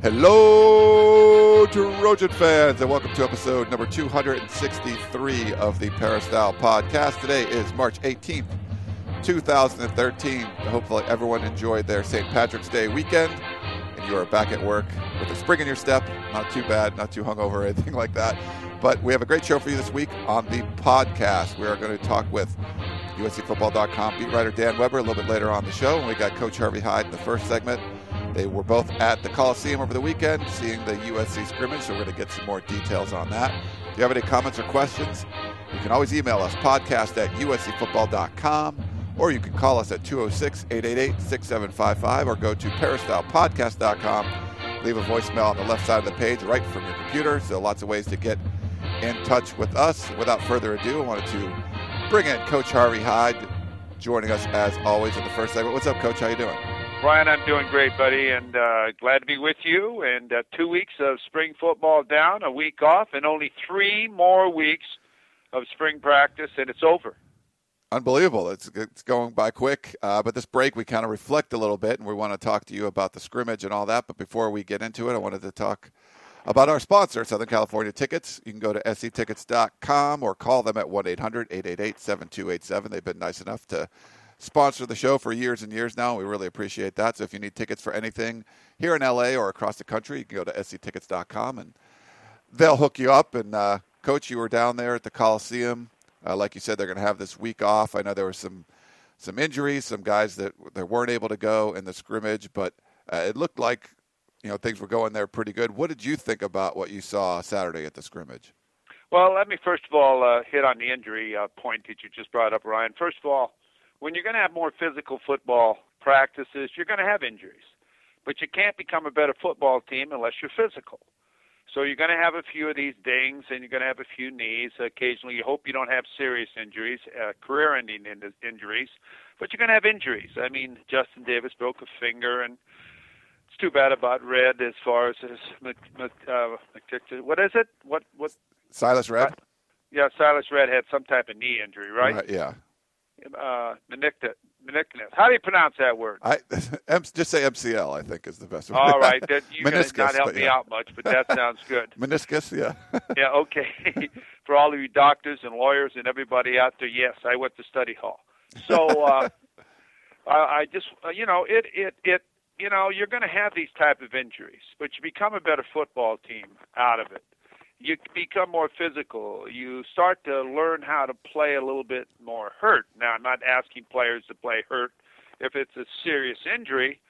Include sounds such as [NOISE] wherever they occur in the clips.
Hello, Trojan fans, and welcome to episode number 263 of the Peristyle Podcast. Today is March 18th, 2013. Hopefully, everyone enjoyed their St. Patrick's Day weekend, and you are back at work with a spring in your step. Not too bad, not too hungover, or [LAUGHS] anything like that. But we have a great show for you this week on the podcast. We are going to talk with USCFootball.com beat writer Dan Weber a little bit later on the show, and we got Coach Harvey Hyde in the first segment. They were both at the Coliseum over the weekend seeing the USC scrimmage, so we're going to get some more details on that. If you have any comments or questions, you can always email us podcast at uscfootball.com or you can call us at 206 888 6755 or go to peristylepodcast.com. Leave a voicemail on the left side of the page right from your computer. So lots of ways to get in touch with us. Without further ado, I wanted to bring in Coach Harvey Hyde joining us as always in the first segment. What's up, Coach? How you doing? Brian, I'm doing great, buddy, and uh, glad to be with you. And uh, two weeks of spring football down, a week off, and only three more weeks of spring practice, and it's over. Unbelievable. It's, it's going by quick. Uh, but this break, we kind of reflect a little bit, and we want to talk to you about the scrimmage and all that. But before we get into it, I wanted to talk about our sponsor, Southern California Tickets. You can go to sctickets.com or call them at 1 800 888 7287. They've been nice enough to sponsor the show for years and years now. We really appreciate that. So if you need tickets for anything here in LA or across the country, you can go to sctickets.com and they'll hook you up. And uh, coach, you were down there at the Coliseum. Uh, like you said, they're going to have this week off. I know there were some some injuries, some guys that that weren't able to go in the scrimmage, but uh, it looked like you know things were going there pretty good. What did you think about what you saw Saturday at the scrimmage? Well, let me first of all uh, hit on the injury uh, point that you just brought up, Ryan. First of all, when you're going to have more physical football practices, you're going to have injuries. But you can't become a better football team unless you're physical. So you're going to have a few of these dings, and you're going to have a few knees. Occasionally, you hope you don't have serious injuries, uh, career-ending in- injuries, but you're going to have injuries. I mean, Justin Davis broke a finger, and it's too bad about Redd as far as his uh, what is it? What what? Silas Redd. Yeah, Silas Redd had some type of knee injury, right? right yeah uh. How do you pronounce that word? I [LAUGHS] just say MCL. I think is the best. Word. All right, that [LAUGHS] you Meniscus, not help me yeah. out much, but that sounds good. [LAUGHS] Meniscus, yeah. yeah, okay. For all of you doctors and lawyers and everybody out there, yes, I went to study hall. So uh, I, I just, uh, you know, it, it, it, you know, you're going to have these type of injuries, but you become a better football team out of it you become more physical. You start to learn how to play a little bit more hurt. Now, I'm not asking players to play hurt if it's a serious injury,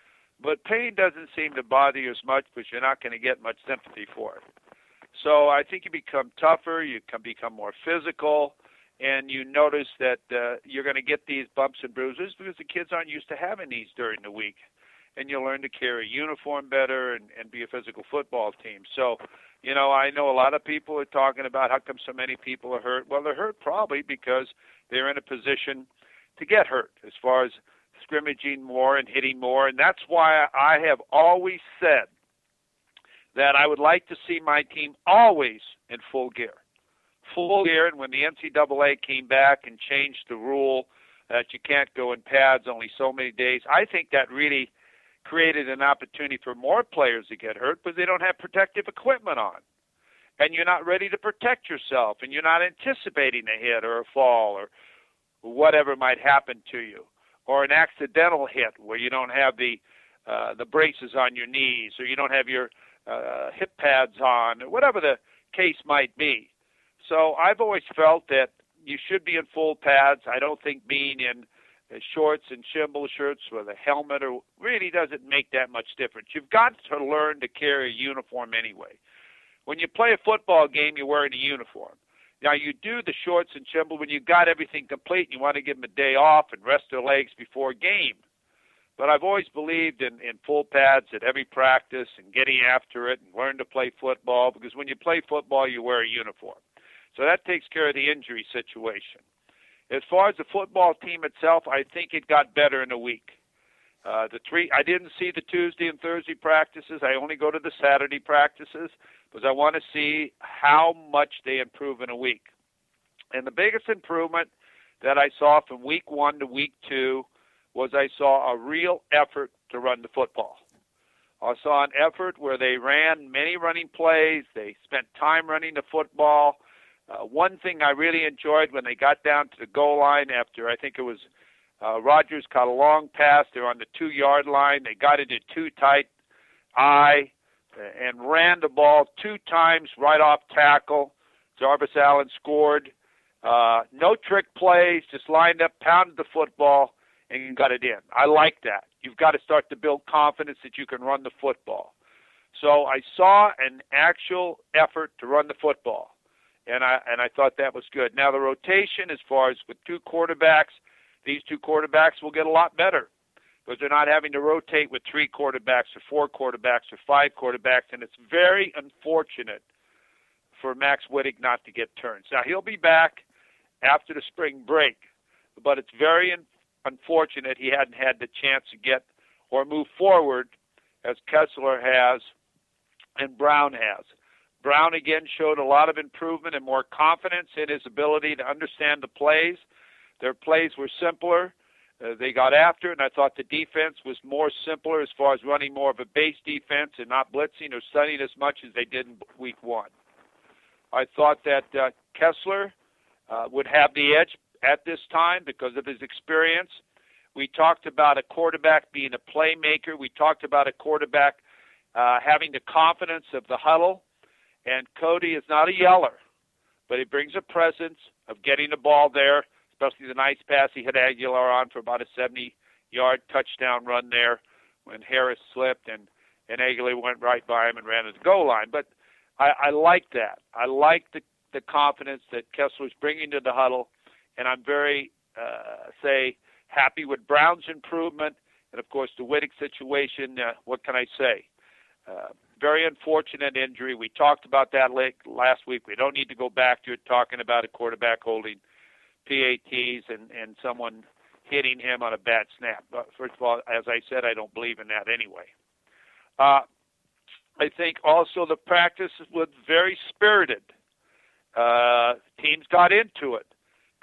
but pain doesn't seem to bother you as much because you're not going to get much sympathy for it. So I think you become tougher, you can become more physical, and you notice that uh, you're going to get these bumps and bruises because the kids aren't used to having these during the week. And you learn to carry a uniform better and, and be a physical football team. So you know, I know a lot of people are talking about how come so many people are hurt. Well, they're hurt probably because they're in a position to get hurt as far as scrimmaging more and hitting more. And that's why I have always said that I would like to see my team always in full gear. Full gear. And when the NCAA came back and changed the rule that you can't go in pads only so many days, I think that really created an opportunity for more players to get hurt because they don't have protective equipment on. And you're not ready to protect yourself, and you're not anticipating a hit or a fall or whatever might happen to you, or an accidental hit where you don't have the uh, the braces on your knees, or you don't have your uh, hip pads on, or whatever the case might be. So I've always felt that you should be in full pads. I don't think being in Uh, shorts and shingle shirts with a helmet or really doesn't make that much difference. You've got to learn to carry a uniform anyway. When you play a football game, you're wearing a uniform. Now you do the shorts and shingle when you've got everything complete and you want to give them a day off and rest their legs before a game. But I've always believed in, in full pads at every practice and getting after it and learn to play football because when you play football, you wear a uniform. So that takes care of the injury situation. As far as the football team itself, I think it got better in a week. Uh, the three, I didn't see the Tuesday and Thursday practices. I only go to the Saturday practices because I want to see how much they improve in a week. And the biggest improvement that I saw from week one to week two was I saw a real effort to run the football. I saw an effort where they ran many running plays. They spent time running the football. Uh, one thing I really enjoyed when they got down to the goal line after I think it was uh, Rogers caught a long pass. They're on the two yard line. They got into too tight eye and ran the ball two times right off tackle. Javorius Allen scored. Uh, no trick plays, just lined up, pounded the football, and got it in. I like that. You've got to start to build confidence that you can run the football. So I saw an actual effort to run the football, and I and I thought that was good. Now the rotation, as far as with two quarterbacks, these two quarterbacks will get a lot better because they're not having to rotate with three quarterbacks or four quarterbacks or five quarterbacks, and it's very unfortunate for Max Wittek not to get turns. Now he'll be back after the spring break, but it's very un- unfortunate he hadn't had the chance to get or move forward as Kessler has and Browne has. Browne again showed a lot of improvement and more confidence in his ability to understand the plays. Their plays were simpler. Uh, they got after and I thought the defense was more simpler as far as running more of a base defense and not blitzing or stunning as much as they did in week one. I thought that uh, Kessler uh, would have the edge at this time because of his experience. We talked about a quarterback being a playmaker. We talked about a quarterback uh, having the confidence of the huddle. And Cody is not a yeller, but he brings a presence of getting the ball there, especially the nice pass he had Agholor on for about a 70 yard touchdown run there when Harris slipped and, and Agholor went right by him and ran to the goal line. But I, I like that. I like the, the confidence that Kessler's bringing to the huddle, and I'm very, uh, say, happy with Browne's improvement, and of course the Wittek situation. Uh, what can I say? Uh, very unfortunate injury. We talked about that late, last week. We don't need to go back to it talking about a quarterback holding PATs and and someone hitting him on a bad snap. But first of all, as I said, I don't believe in that anyway. Uh, I think also the practice was very spirited. Uh, teams got into it.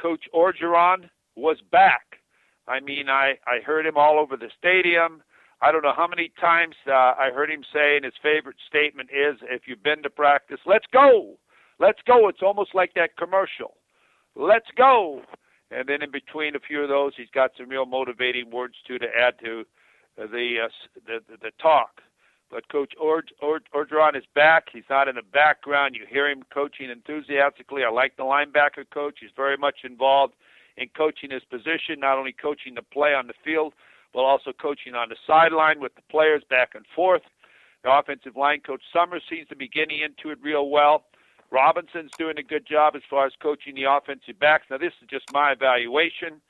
Coach Orgeron was back. I mean, I, I heard him all over the stadium. I don't know how many times uh, I heard him say, and his favorite statement is, if you've been to practice, let's go. Let's go. It's almost like that commercial. Let's go. And then in between a few of those, he's got some real motivating words too to add to the uh, the, the, the talk. But Coach Ord, Ord, Orgeron is back. He's not in the background. You hear him coaching enthusiastically. I like the linebacker coach. He's very much involved in coaching his position, not only coaching the play on the field, but also coaching on the sideline with the players back and forth. The offensive line coach Summers seems to be getting into it real well. Robinson's doing a good job as far as coaching the offensive backs. Now, this is just my evaluation,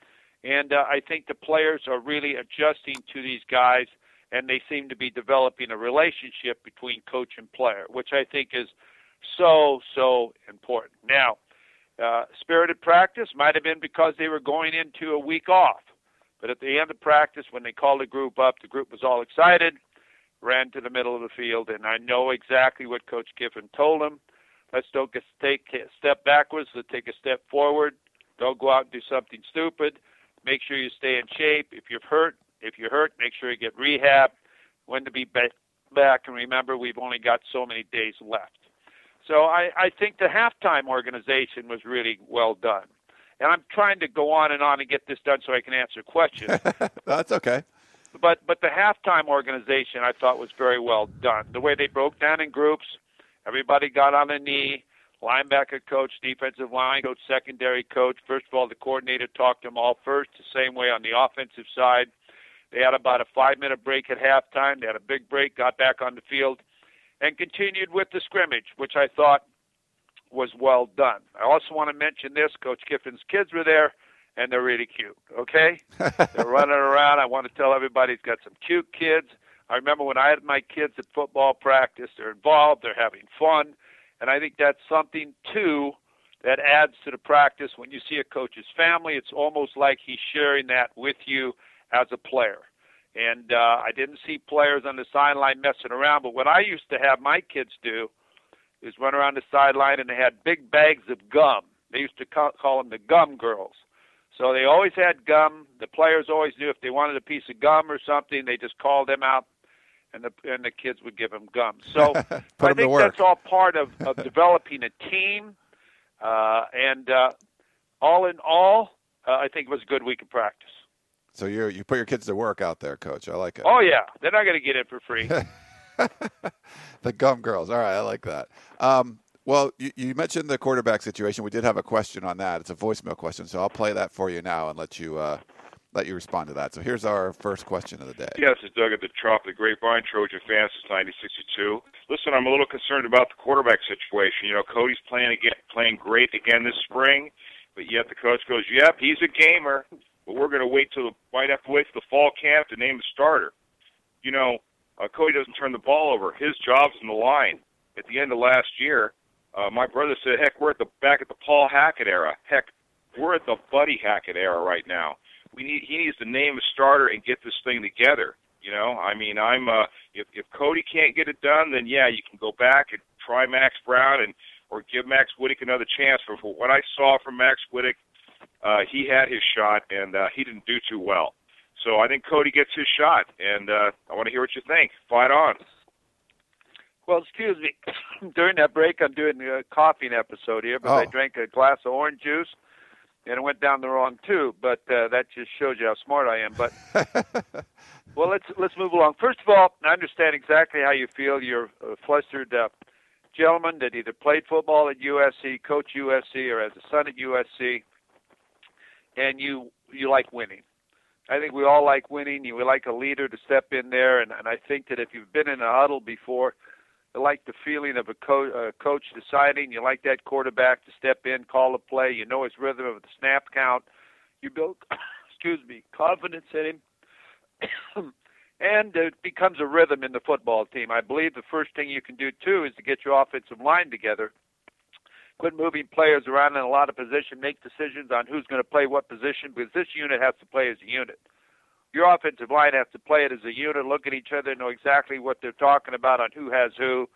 and uh, I think the players are really adjusting to these guys – and they seem to be developing a relationship between coach and player, which I think is so so important. Now, uh, spirited practice might have been because they were going into a week off, but at the end of practice, when they called the group up, the group was all excited, ran to the middle of the field, and I know exactly what Coach Kiffin told them. Let's don't get, take a step backwards, let's take a step forward. Don't go out and do something stupid. Make sure you stay in shape. If you're hurt, if you're hurt, make sure you get rehab. When to be back, and remember, we've only got so many days left. So I, I think the halftime organization was really well done. And I'm trying to go on and on and get this done so I can answer questions. [LAUGHS] That's okay. But but the halftime organization I thought was very well done. The way they broke down in groups, everybody got on a knee. Linebacker coach, defensive line coach, secondary coach. First of all, the coordinator talked to them all first. The same way on the offensive side. They had about a five minute break at halftime. They had a big break, got back on the field, and continued with the scrimmage, which I thought was well done. I also want to mention this Coach Kiffin's kids were there, and they're really cute. Okay, [LAUGHS] they're running around. I want to tell everybody he's got some cute kids. I remember when I had my kids at football practice. They're involved. They're having fun, and I think that's something too that adds to the practice. When you see a coach's family, it's almost like he's sharing that with you as a player. And uh, I didn't see players on the sideline messing around, but what I used to have my kids do is run around the sideline and they had big bags of gum. They used to call, call them the gum girls. So they always had gum. The players always knew if they wanted a piece of gum or something, they just called them out, and the and the kids would give them gum. So [LAUGHS] I think that's all part of, of developing a team, uh, and uh, all in all, uh, I think it was a good week of practice. So you you put your kids to work out there, coach. I like it. Oh yeah, they're not going to get it for free. [LAUGHS] [LAUGHS] the gum girls. All right, I like that. Um, well, you, you, mentioned the quarterback situation. We did have a question on that. It's a voicemail question, so I'll play that for you now and let you uh, let you respond to that. So here's our first question of the day. Yes, it's Doug at the Trop, the Grapevine, Trojan fans since 1962. Listen, I'm a little concerned about the quarterback situation. You know, Cody's playing again, playing great again this spring, but yet the coach goes, "Yep, he's a gamer." but we're going to wait till the, might have to wait till the fall camp to name the starter. You know, uh, Cody doesn't turn the ball over. His job's in the line. At the end of last year, uh, my brother said, "Heck, we're at the back at the Paul Hackett era. Heck, we're at the Buddy Hackett era right now. We need he needs to name a starter and get this thing together. You know, I mean, I'm uh, if if Cody can't get it done, then yeah, you can go back and try Max Browne and or give Max Wittek another chance. For, for what I saw from Max Wittek uh, he had his shot and uh, he didn't do too well. So I think Cody gets his shot, and uh, I want to hear what you think. Fight on. Well, excuse me. [COUGHS] During that break, I'm doing a coughing episode here, but oh. I drank a glass of orange juice, and it went down the wrong tube. But uh, that just shows you how smart I am. But [LAUGHS] well, let's let's move along. First of all, I understand exactly how you feel. You're a flustered uh, gentleman that either played football at USC, coached USC, or as a son at USC and you you like winning. I think we all like winning. You like a leader to step in there, and, and I think that if you've been in a huddle before, you like the feeling of a, co- a coach deciding. You like that quarterback to step in, call a play. You know his rhythm of the snap count. You build, [COUGHS] excuse me, confidence in him, [COUGHS] and it becomes a rhythm in the football team. I believe the first thing you can do too is to get your offensive line together quit moving players around in a lot of position, make decisions on who's going to play what position because this unit has to play as a unit. Your offensive line has to play it as a unit, look at each other, know exactly what they're talking about on who has who,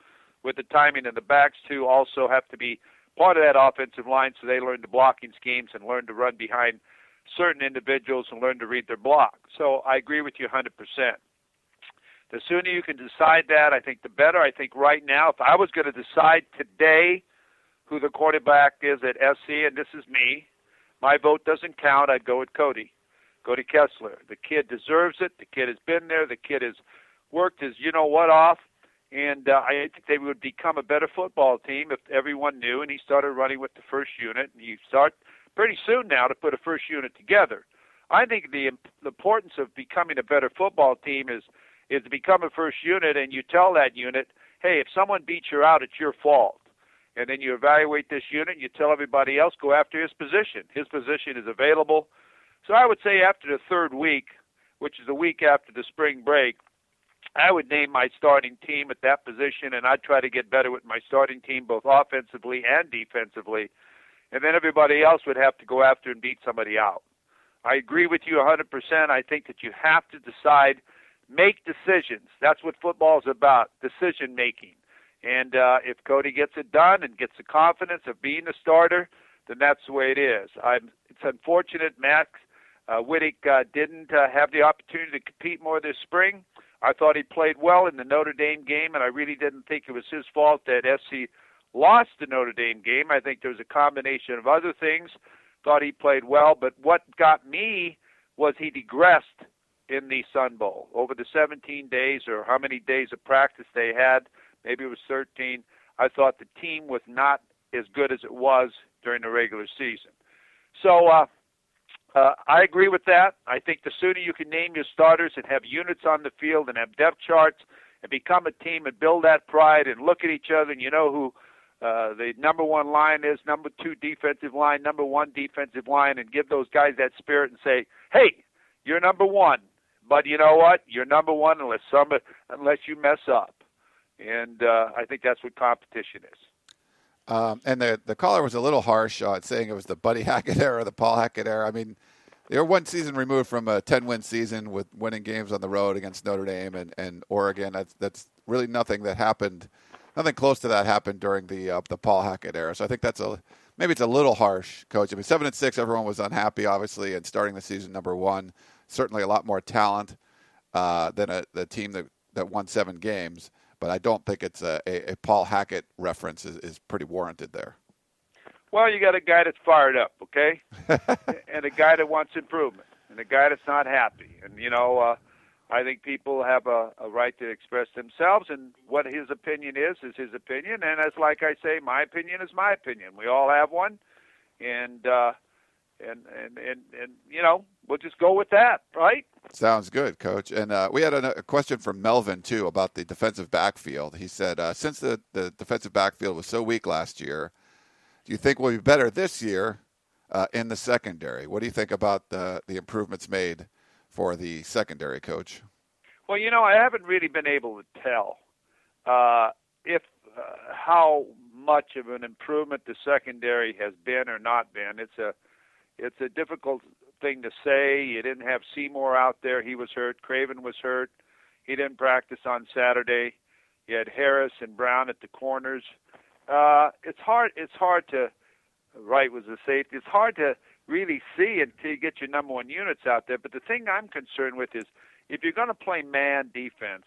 with the timing and the backs too also have to be part of that offensive line so they learn the blocking schemes and learn to run behind certain individuals and learn to read their block. So I agree with you 100%. The sooner you can decide that, I think the better. I think right now, if I was going to decide today who the quarterback is at SC, and this is me. My vote doesn't count. I'd go with Cody, Cody Kessler. The kid deserves it. The kid has been there. The kid has worked his you know what off, and uh, I think they would become a better football team if everyone knew. And he started running with the first unit, and you start pretty soon now to put a first unit together. I think the, the importance of becoming a better football team is is to become a first unit, and you tell that unit, hey, if someone beats you out, it's your fault and then you evaluate this unit and you tell everybody else go after his position. His position is available. So I would say after the third week, which is a week after the spring break, I would name my starting team at that position and I'd try to get better with my starting team both offensively and defensively. And then everybody else would have to go after and beat somebody out. I agree with you 100%. I think that you have to decide, make decisions. That's what football is about, decision making. And uh, if Cody gets it done and gets the confidence of being a starter, then that's the way it is. I'm, it's unfortunate Max uh, Wittek uh, didn't uh, have the opportunity to compete more this spring. I thought he played well in the Notre Dame game, and I really didn't think it was his fault that SC lost the Notre Dame game. I think there was a combination of other things. Thought he played well, but what got me was he digressed in the Sun Bowl over the 17 days or how many days of practice they had maybe it was 13. I thought the team was not as good as it was during the regular season. So uh, uh, I agree with that. I think the sooner you can name your starters and have units on the field and have depth charts and become a team and build that pride and look at each other and you know who uh, the number one line is, number two defensive line, number one defensive line, and give those guys that spirit and say, "Hey, you're number one, but you know what? You're number one unless somebody unless you mess up." And uh, I think that's what competition is. Um, and the the caller was a little harsh uh, saying it was the Buddy [LAUGHS] Hackett era, the Paul Hackett era. I mean, they're one season removed from a 10 win season with winning games on the road against Notre Dame and, and Oregon. That's that's really nothing that happened. Nothing close to that happened during the uh, the Paul Hackett era. So I think that's a maybe it's a little harsh, coach. I mean, seven and six, everyone was unhappy, obviously, and starting the season number one, certainly a lot more talent uh, than a the team that that won seven games. But I don't think it's a, a, a Paul Hackett reference is, is pretty warranted there. Well, you got a guy that's fired up, okay, [LAUGHS] and a guy that wants improvement, and a guy that's not happy. And you know, uh, I think people have a, a right to express themselves, and what his opinion is is his opinion. And as like I say, my opinion is my opinion. We all have one, and uh, and and and and you know, we'll just go with that, right? Sounds good, Coach. And uh, we had a, a, question from Melvin too about the defensive backfield. He said, uh, since the the defensive backfield was so weak last year do you think we'll be better this year uh, in the secondary? What do you think about the the improvements made for the secondary coach? Well, you know, I haven't really been able to tell uh, if uh, how much of an improvement the secondary has been or not been. It's a it's a difficult thing to say. You didn't have Seymour out there; he was hurt. Craven was hurt; he didn't practice on Saturday. You had Harris and Brown at the corners. Uh, it's hard. It's hard to right was the safety. It's hard to really see until you get your number one units out there. But the thing I'm concerned with is if you're going to play man defense,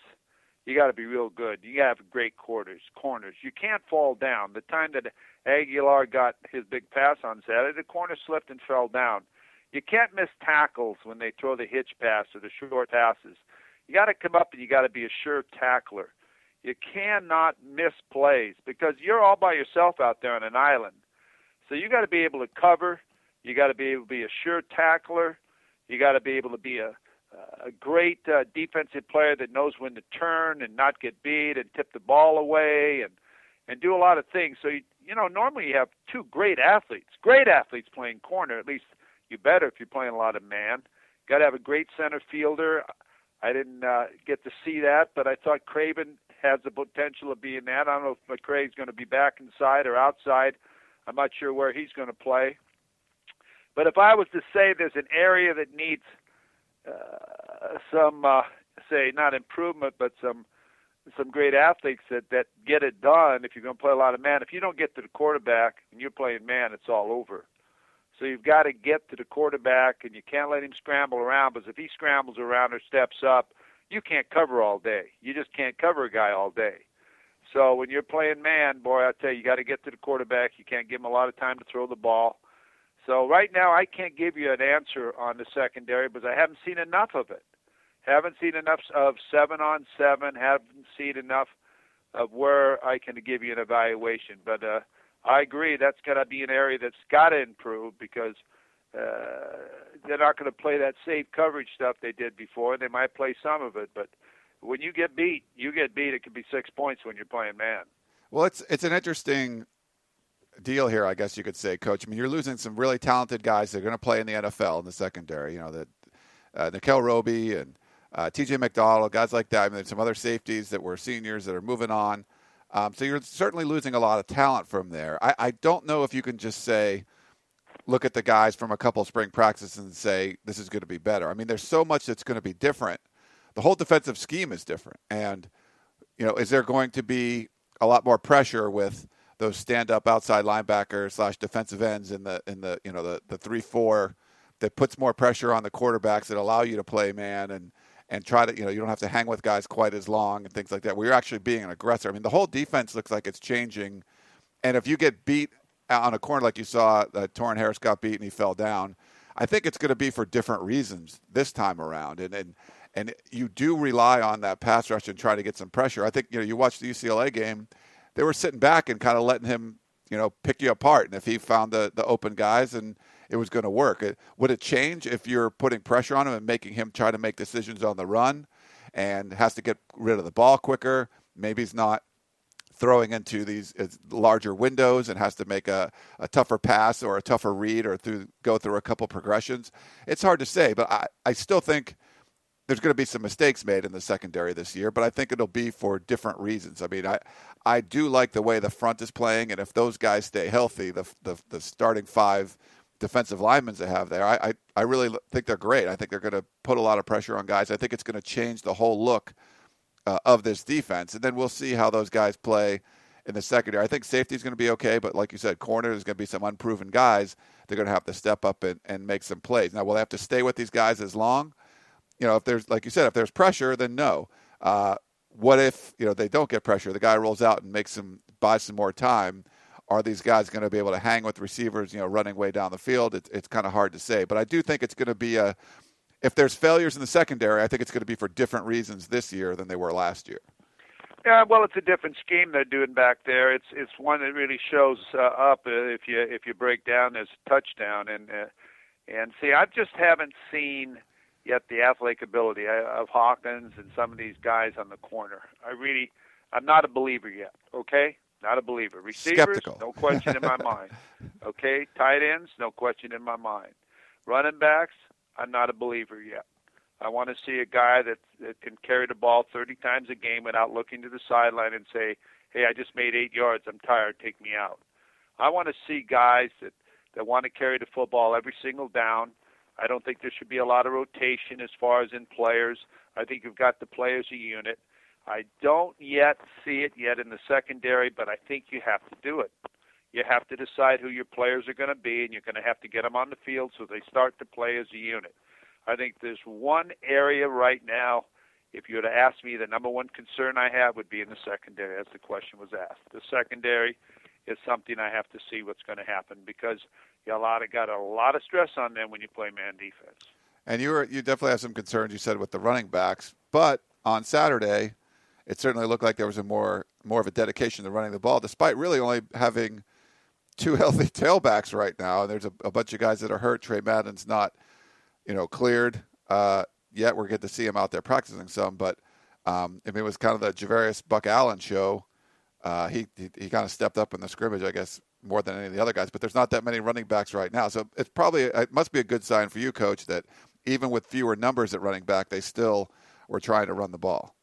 you got to be real good. You got to have great quarters, corners. You can't fall down. The time that Agholor got his big pass on Saturday, the corner slipped and fell down. You can't miss tackles when they throw the hitch pass or the short passes. You got to come up and you got to be a sure tackler. You cannot miss plays because you're all by yourself out there on an island. So you got to be able to cover. You got to be able to be a sure tackler. You got to be able to be a a great uh, defensive player that knows when to turn and not get beat and tip the ball away and and do a lot of things. So you you know normally you have two great athletes, great athletes playing corner. At least you better if you're playing a lot of man. Got to have a great center fielder. I didn't uh, get to see that, but I thought Craven has the potential of being that. I don't know if McCray's going to be back inside or outside. I'm not sure where he's going to play. But if I was to say there's an area that needs uh, some, uh, say, not improvement, but some some great athletes that that get it done. If you're going to play a lot of man, if you don't get to the quarterback and you're playing man, it's all over. So you've got to get to the quarterback, and you can't let him scramble around. Because if he scrambles around or steps up, you can't cover all day. You just can't cover a guy all day. So when you're playing man, boy, I tell you, you got to get to the quarterback. You can't give him a lot of time to throw the ball. So right now, I can't give you an answer on the secondary because I haven't seen enough of it. Haven't seen enough of seven on seven. Haven't seen enough of where I can give you an evaluation. But uh, I agree that's got to be an area that's got to improve because – uh, they're not going to play that safe coverage stuff they did before. They might play some of it, but when you get beat, you get beat. It could be six points when you're playing man. Well, it's it's an interesting deal here, I guess you could say, Coach. I mean, you're losing some really talented guys that are going to play in the NFL in the secondary. You know, that uh, Nickell Robey and uh, T.J. McDonald, guys like that. I mean, there's some other safeties that were seniors that are moving on. Um, so you're certainly losing a lot of talent from there. I, I don't know if you can just say look at the guys from a couple spring practices and say this is going to be better. I mean, there's so much that's going to be different. The whole defensive scheme is different, and you know, is there going to be a lot more pressure with those stand-up outside linebackers slash defensive ends in the in the you know the the three four that puts more pressure on the quarterbacks that allow you to play man and and try to you know you don't have to hang with guys quite as long and things like that. Where you're actually being an aggressor. I mean, the whole defense looks like it's changing, and if you get beat on a corner like you saw that Torin Harris got beat and he fell down. I think it's going to be for different reasons this time around, and and and you do rely on that pass rush and try to get some pressure. I think you know you watch the UCLA game; they were sitting back and kind of letting him you know pick you apart, and if he found the the open guys and it was going to work. It, would it change if you're putting pressure on him and making him try to make decisions on the run, and has to get rid of the ball quicker? Maybe he's not throwing into these uh, larger windows and has to make a, a tougher pass or a tougher read or through go through a couple progressions. It's hard to say, but I, I still think there's going to be some mistakes made in the secondary this year, but I think it'll be for different reasons. I mean, I I do like the way the front is playing, and if those guys stay healthy, the the, the starting five defensive linemen they have there, I, I I really think they're great. I think they're going to put a lot of pressure on guys. I think it's going to change the whole look uh, of this defense, and then we'll see how those guys play in the secondary. I think safety is going to be okay, but like you said, corner is going to be some unproven guys. They're going to have to step up and, and make some plays. Now, will they have to stay with these guys as long? You know, if there's like you said, if there's pressure, then no. Uh, what if you know they don't get pressure? The guy rolls out and makes some buys some more time. Are these guys going to be able to hang with receivers? You know, running way down the field. It's it's kind of hard to say, but I do think it's going to be a. If there's failures in the secondary, I think it's going to be for different reasons this year than they were last year. Yeah, well, it's a different scheme they're doing back there. It's it's one that really shows uh, up uh, if you if you break down as touchdown and uh, and see. I just haven't seen yet the athletic ability uh, of Hawkins and some of these guys on the corner. I really, I'm not a believer yet. Okay, not a believer. Receivers, Skeptical. no question in my mind. [LAUGHS] Okay, tight ends, no question in my mind. Running backs, I'm not a believer yet. I want to see a guy that, that can carry the ball 30 times a game without looking to the sideline and say, "Hey, I just made eight yards. I'm tired. Take me out." I want to see guys that that want to carry the football every single down I don't think there should be a lot of rotation as far as in players. I think you've got to play as a unit. I don't yet see it yet in the secondary, but I think you have to do it. You have to decide who your players are going to be, and you're going to have to get them on the field so they start to play as a unit. I think there's one area right now. If you were to ask me, the number one concern I have would be in the secondary, as the question was asked. The secondary is something I have to see what's going to happen because you a lot of got a lot of stress on them when you play man defense. And you were you definitely have some concerns you said with the running backs, but on Saturday, it certainly looked like there was a more more of a dedication to running the ball, despite really only having two [LAUGHS] healthy tailbacks right now. And there's a, a bunch of guys that are hurt. Tre Madden's not, you know, cleared uh, yet. We're good to see him out there practicing some, but um, I mean, it was kind of the Javorius Buck Allen show. Uh, he, he he kind of stepped up in the scrimmage, I guess, more than any of the other guys. But there's not that many running backs right now, so it's probably it must be a good sign for you, coach, that even with fewer numbers at running back, they still were trying to run the ball.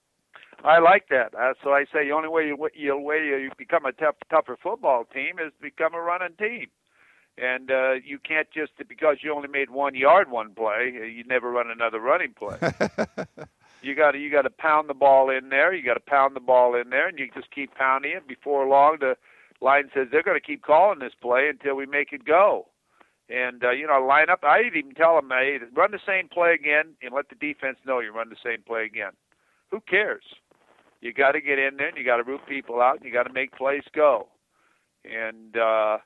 I like that. Uh, so I say the only way you you way you become a tough, tougher football team is become a running team, and uh, you can't just because you only made one yard one play, uh, you never run another running play. [LAUGHS] you got to you got to pound the ball in there. You got to pound the ball in there, and you just keep pounding it. Before long, the line says they're going to keep calling this play until we make it go. And uh, you know, line up. I even tell them, hey, run the same play again, and let the defense know you run the same play again. Who cares? You got to get in there, and you got to root people out, and you got to make plays go. And uh,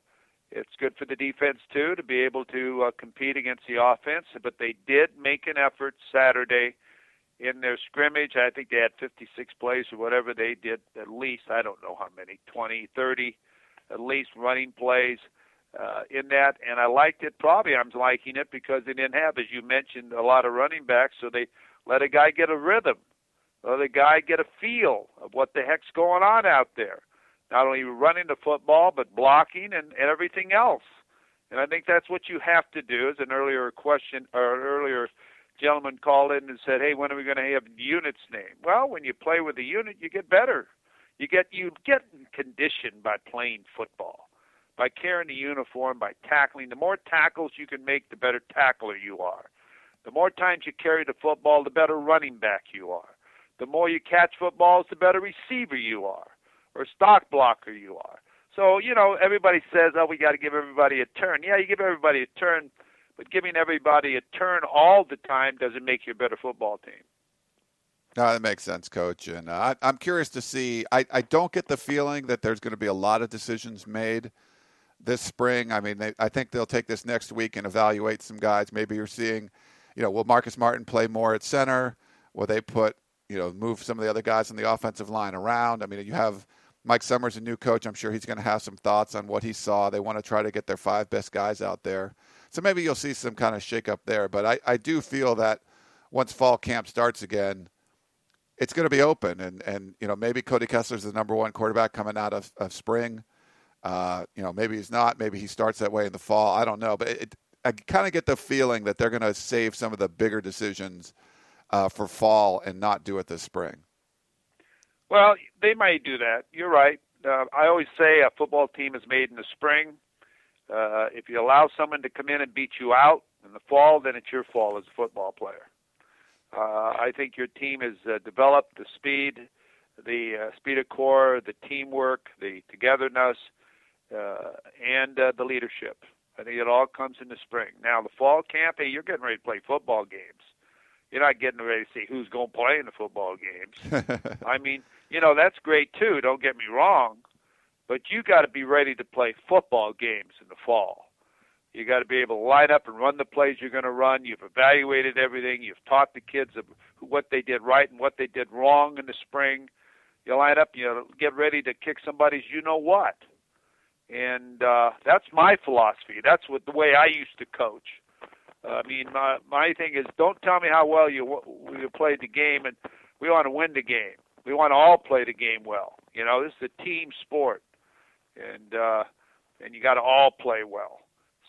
it's good for the defense too to be able to uh, compete against the offense. But they did make an effort Saturday in their scrimmage. I think they had 56 plays or whatever they did, at least, I don't know how many, 20, 30, at least running plays uh, in that. And I liked it. Probably I'm liking it because they didn't have, as you mentioned, a lot of running backs. So they let a guy get a rhythm, let a guy get a feel of what the heck's going on out there. Not only running the football, but blocking and, and everything else. And I think that's what you have to do. As an earlier question or earlier gentleman called in and said, "Hey, when are we going to have units name?" Well, when you play with a unit, you get better. You get you get conditioned by playing football, by carrying the uniform, by tackling. The more tackles you can make, the better tackler you are. The more times you carry the football, the better running back you are. The more you catch footballs, the better receiver you are, or stalk blocker you are. So you know, everybody says, "Oh, we got to give everybody a turn." Yeah, you give everybody a turn but giving everybody a turn all the time doesn't make you a better football team. No, that makes sense, Coach. And uh, I, am curious to see. I, I don't get the feeling that there's going to be a lot of decisions made this spring. I mean, they, I think they'll take this next week and evaluate some guys. Maybe you're seeing, you know, will Marcus Martin play more at center? Will they put, you know, move some of the other guys on the offensive line around? I mean, you have Mike Summers, a new coach. I'm sure he's going to have some thoughts on what he saw. They want to try to get their five best guys out there. So maybe you'll see some kind of shake up there. But I, I do feel that once fall camp starts again, it's going to be open, and and you know maybe Cody Kessler's the number one quarterback coming out of, of spring. Uh, you know, maybe he's not. Maybe he starts that way in the fall. I don't know, but it, I kind of get the feeling that they're going to save some of the bigger decisions uh, for fall and not do it this spring. Well, they might do that. You're right. Uh, I always say a football team is made in the spring. Uh, if you allow someone to come in and beat you out in the fall, then it's your fault as a football player. Uh, I think your team has uh, developed the speed, the uh, speed of core, the teamwork, the togetherness, uh, and uh, the leadership. I think it all comes in the spring. Now, the fall camp, hey, you're getting ready to play football games. You're not getting ready to see who's going to play in the football games. [LAUGHS] I mean, you know, that's great too, don't get me wrong, but you got to be ready to play football games in the fall. You got to be able to line up and run the plays you're going to run. You've evaluated everything. You've taught the kids what they did right and what they did wrong in the spring. You line up, you get ready to kick somebody's you know what and uh, that's my philosophy. That's what the way I used to coach. Uh, I mean, my my thing is, don't tell me how well you you played the game, and we want to win the game. We want to all play the game well. You know, this is a team sport, and uh, and you got to all play well.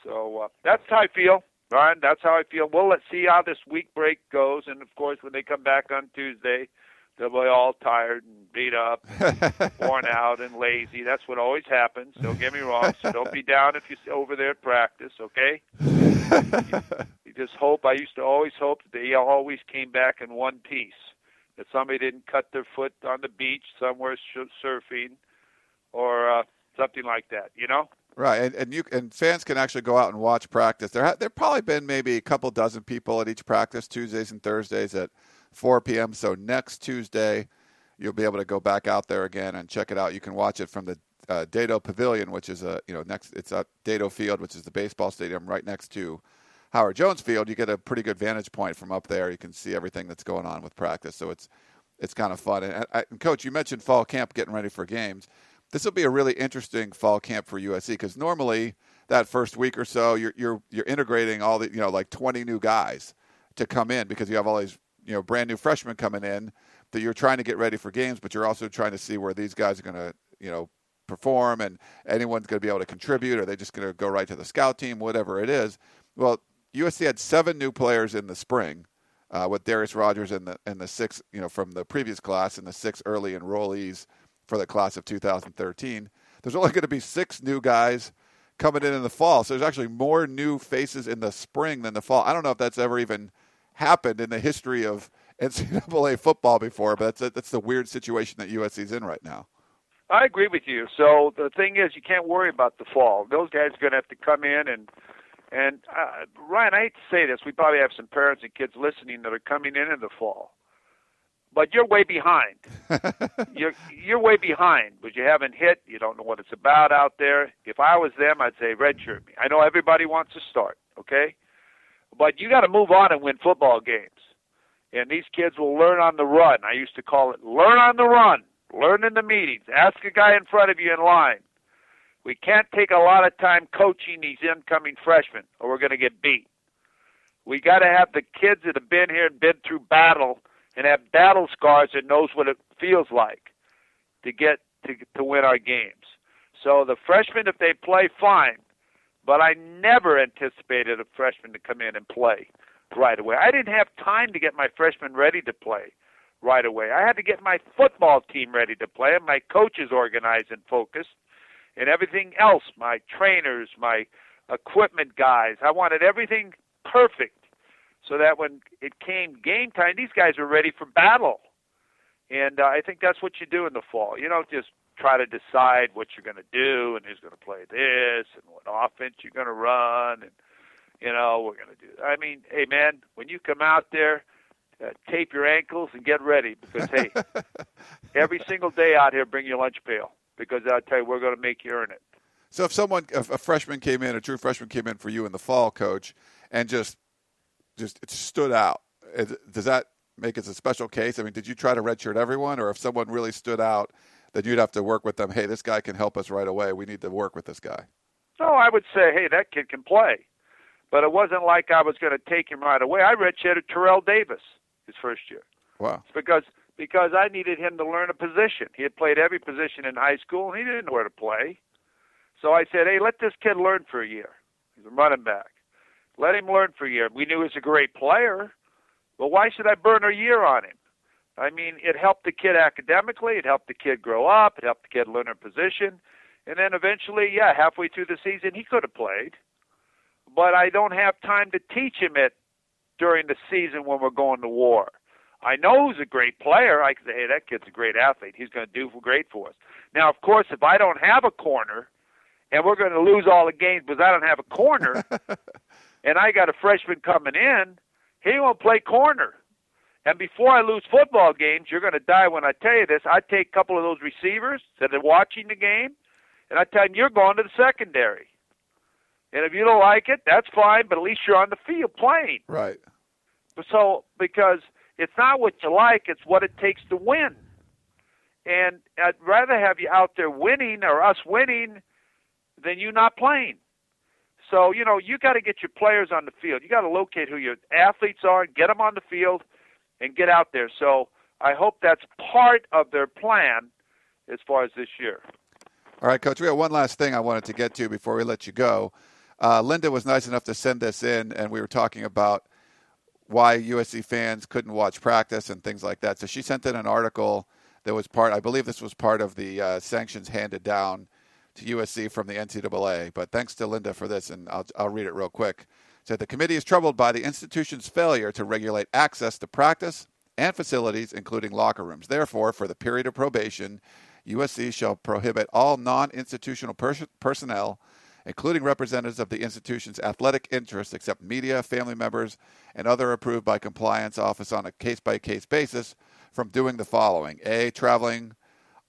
So uh, that's how I feel, Brian. That's how I feel. Well, let's see how this week break goes, and of course, when they come back on Tuesday, they'll be all tired and beat up, [LAUGHS] worn out, and lazy. That's what always happens. Don't get me wrong. So don't be down if you're over there at practice, okay? you, [LAUGHS] you just hope. I used to always hope that they always came back in one piece. That somebody didn't cut their foot on the beach somewhere surfing, or uh, something like that. You know. Right, and and you and fans can actually go out and watch practice. There ha- there probably been maybe a couple dozen people at each practice Tuesdays and Thursdays at 4 p.m. So next Tuesday, you'll be able to go back out there again and check it out. You can watch it from the uh, Dedeaux Pavilion, which is a you know next it's at Dedeaux Field, which is the baseball stadium right next to Howard Jones Field. You get a pretty good vantage point from up there. You can see everything that's going on with practice, so it's it's kind of fun. And, and coach, you mentioned fall camp getting ready for games. This will be a really interesting fall camp for USC because normally that first week or so you're you're you're integrating all the you know like 20 new guys to come in because you have all these you know brand new freshmen coming in that you're trying to get ready for games, but you're also trying to see where these guys are going to you know perform and anyone's going to be able to contribute. Are they just going to go right to the scout team, whatever it is? Well, USC had seven new players in the spring. Uh, with Darreus Rogers and the and the six, you know, from the previous class and the six early enrollees for the class of 2013. There's only going to be six new guys coming in in the fall. So there's actually more new faces in the spring than the fall. I don't know if that's ever even happened in the history of [LAUGHS] NCAA football before, but that's that's the weird situation that USC's in right now. I agree with you. So the thing is, you can't worry about the fall. Those guys are going to have to come in and and uh, Ryan, I hate to say this, we probably have some parents and kids listening that are coming in in the fall, but you're way behind. [LAUGHS] you're you're way behind, but you haven't hit. You don't know what it's about out there. If I was them, I'd say redshirt me. I know everybody wants to start, okay, but you got to move on and win football games. And these kids will learn on the run. I used to call it learn on the run. Learn in the meetings. Ask a guy in front of you in line. We can't take a lot of time coaching these incoming freshmen, or we're going to get beat. We got to have the kids that have been here and been through battle and have battle scars and knows what it feels like to get to to win our games. So the freshmen, if they play, fine. But I never anticipated a freshman to come in and play right away. I didn't have time to get my freshmen ready to play right away. I had to get my football team ready to play and my coaches organized and focused and everything else, my trainers, my equipment guys. I wanted everything perfect so that when it came game time, these guys were ready for battle. And uh, I think that's what you do in the fall. You don't just try to decide what you're going to do and who's going to play this and what offense you're going to run and you know we're going to do. I mean, hey man, when you come out there, uh, tape your ankles and get ready because hey, [LAUGHS] every single day out here, bring your lunch pail because I'll tell you we're going to make you earn it. So if someone, if a freshman came in, a true freshman came in for you in the fall, coach, and just just it stood out, does that make it a special case? I mean, did you try to redshirt everyone, or if someone really stood out? then you'd have to work with them. Hey, this guy can help us right away. We need to work with this guy. No, I would say, hey, that kid can play. But it wasn't like I was going to take him right away. I redshirted Terrell Davis his first year. Wow. It's because because I needed him to learn a position. He had played every position in high school, and he didn't know where to play. So I said, hey, let this kid learn for a year. He's a running back. Let him learn for a year. We knew he was a great player, but why should I burn a year on him? I mean, it helped the kid academically. It helped the kid grow up. It helped the kid learn a position. And then eventually, yeah, halfway through the season, he could have played. But I don't have time to teach him it during the season when we're going to war. I know he's a great player. I can say, hey, that kid's a great athlete. He's going to do great for us. Now, of course, if I don't have a corner and we're going to lose all the games because I don't have a corner, [LAUGHS] and I got a freshman coming in, he won't play corner. And before I lose football games, you're going to die when I tell you this. I take a couple of those receivers that are watching the game, and I tell them you're going to the secondary. And if you don't like it, that's fine, but at least you're on the field playing. Right. So because it's not what you like, it's what it takes to win. And I'd rather have you out there winning or us winning than you not playing. So, you know, you got to get your players on the field. You got to locate who your athletes are, get them on the field, and get out there. So I hope that's part of their plan as far as this year. All right, Coach. We have one last thing I wanted to get to before we let you go. Uh, Linda was nice enough to send this in, and we were talking about why USC fans couldn't watch practice and things like that. So she sent in an article that was part, I believe this was part of the uh, sanctions handed down to USC from the NCAA. But thanks to Linda for this, and I'll, I'll read it real quick. Said the committee is troubled by the institution's failure to regulate access to practice and facilities, including locker rooms. Therefore, for the period of probation, USC shall prohibit all non institutional pers- personnel, including representatives of the institution's athletic interests, except media, family members, and other approved by compliance office on a case by case basis, from doing the following A. Traveling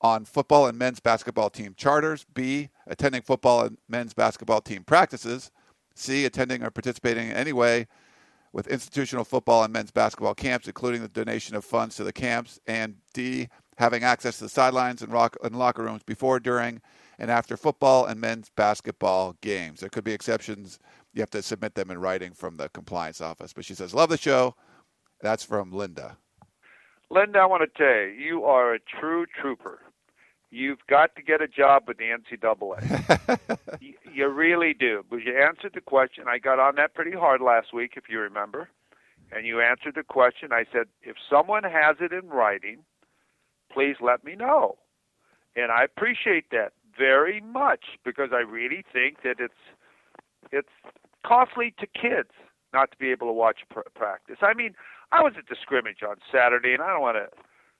on football and men's basketball team charters, B. Attending football and men's basketball team practices, C. Attending or participating in any way with institutional football and men's basketball camps, including the donation of funds to the camps, and D. Having access to the sidelines and, rock, and locker rooms before, during, and after football and men's basketball games. There could be exceptions. You have to submit them in writing from the compliance office. But she says, Love the show. That's from Linda. Linda, I want to tell you, you are a true trooper. You've got to get a job with the NCAA. [LAUGHS] you, you really do. But you answered the question. I got on that pretty hard last week, if you remember. And you answered the question. I said, if someone has it in writing, please let me know. And I appreciate that very much because I really think that it's it's costly to kids not to be able to watch pr- practice. I mean, I was at the scrimmage on Saturday, and I don't want to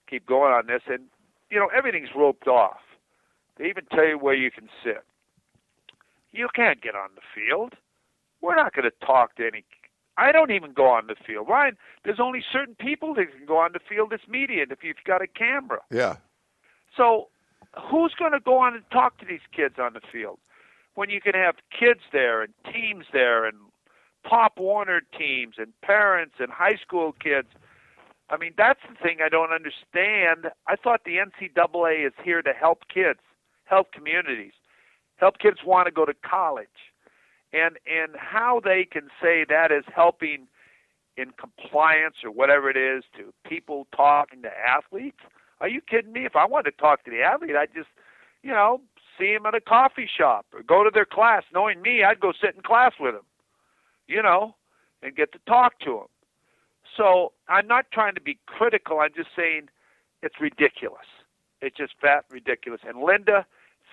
keep going on this. And you know, everything's roped off. They even tell you where you can sit. You can't get on the field. We're not going to talk to any. I don't even go on the field, Ryan. There's only certain people that can go on the field. It's media, and if you've got a camera. Yeah. So, who's going to go on and talk to these kids on the field when you can have kids there and teams there and Pop Warner teams and parents and high school kids? I mean, that's the thing I don't understand. I thought the NCAA is here to help kids, help communities, help kids want to go to college. And and how they can say that is helping in compliance or whatever it is to people talking to athletes. Are you kidding me? If I wanted to talk to the athlete, I'd just, you know, see him at a coffee shop or go to their class. Knowing me, I'd go sit in class with them, you know, and get to talk to him. So I'm not trying to be critical. I'm just saying it's ridiculous. It's just fat ridiculous. And Linda,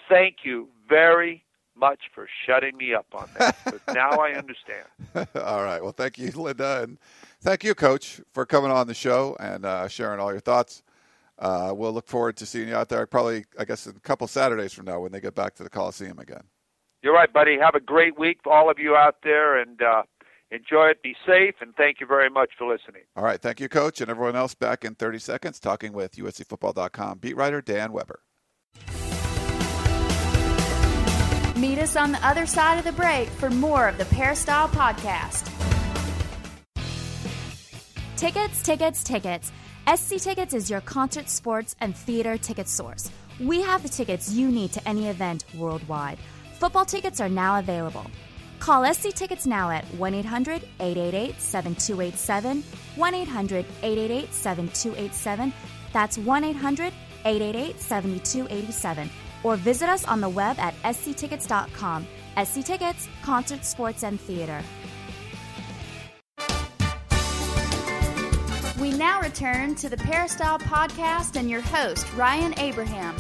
thank you very much for shutting me up on that. but now I understand. [LAUGHS] all right. Well, thank you, Linda, and thank you, Coach, for coming on the show and uh, sharing all your thoughts. Uh, we'll look forward to seeing you out there. Probably, I guess, a couple Saturdays from now when they get back to the Coliseum again. You're right, buddy. Have a great week, all of you out there, and uh, enjoy it. Be safe, and thank you very much for listening. All right. Thank you, Coach, and everyone else. Back in 30 seconds, talking with USCFootball.com beat writer Dan Weber. Meet us on the other side of the break for more of the Peristyle Podcast. Tickets, tickets, tickets. SC Tickets is your concert, sports, and theater ticket source. We have the tickets you need to any event worldwide. Football tickets are now available. Call SC Tickets now at 1 800 888 7287, 1 800 888 7287, That's 1 800 888 7287. Or visit us on the web at sctickets.com. SC Tickets, Concert, Sports, and Theater. We now return to the Peristyle Podcast and your host, Ryan Abraham.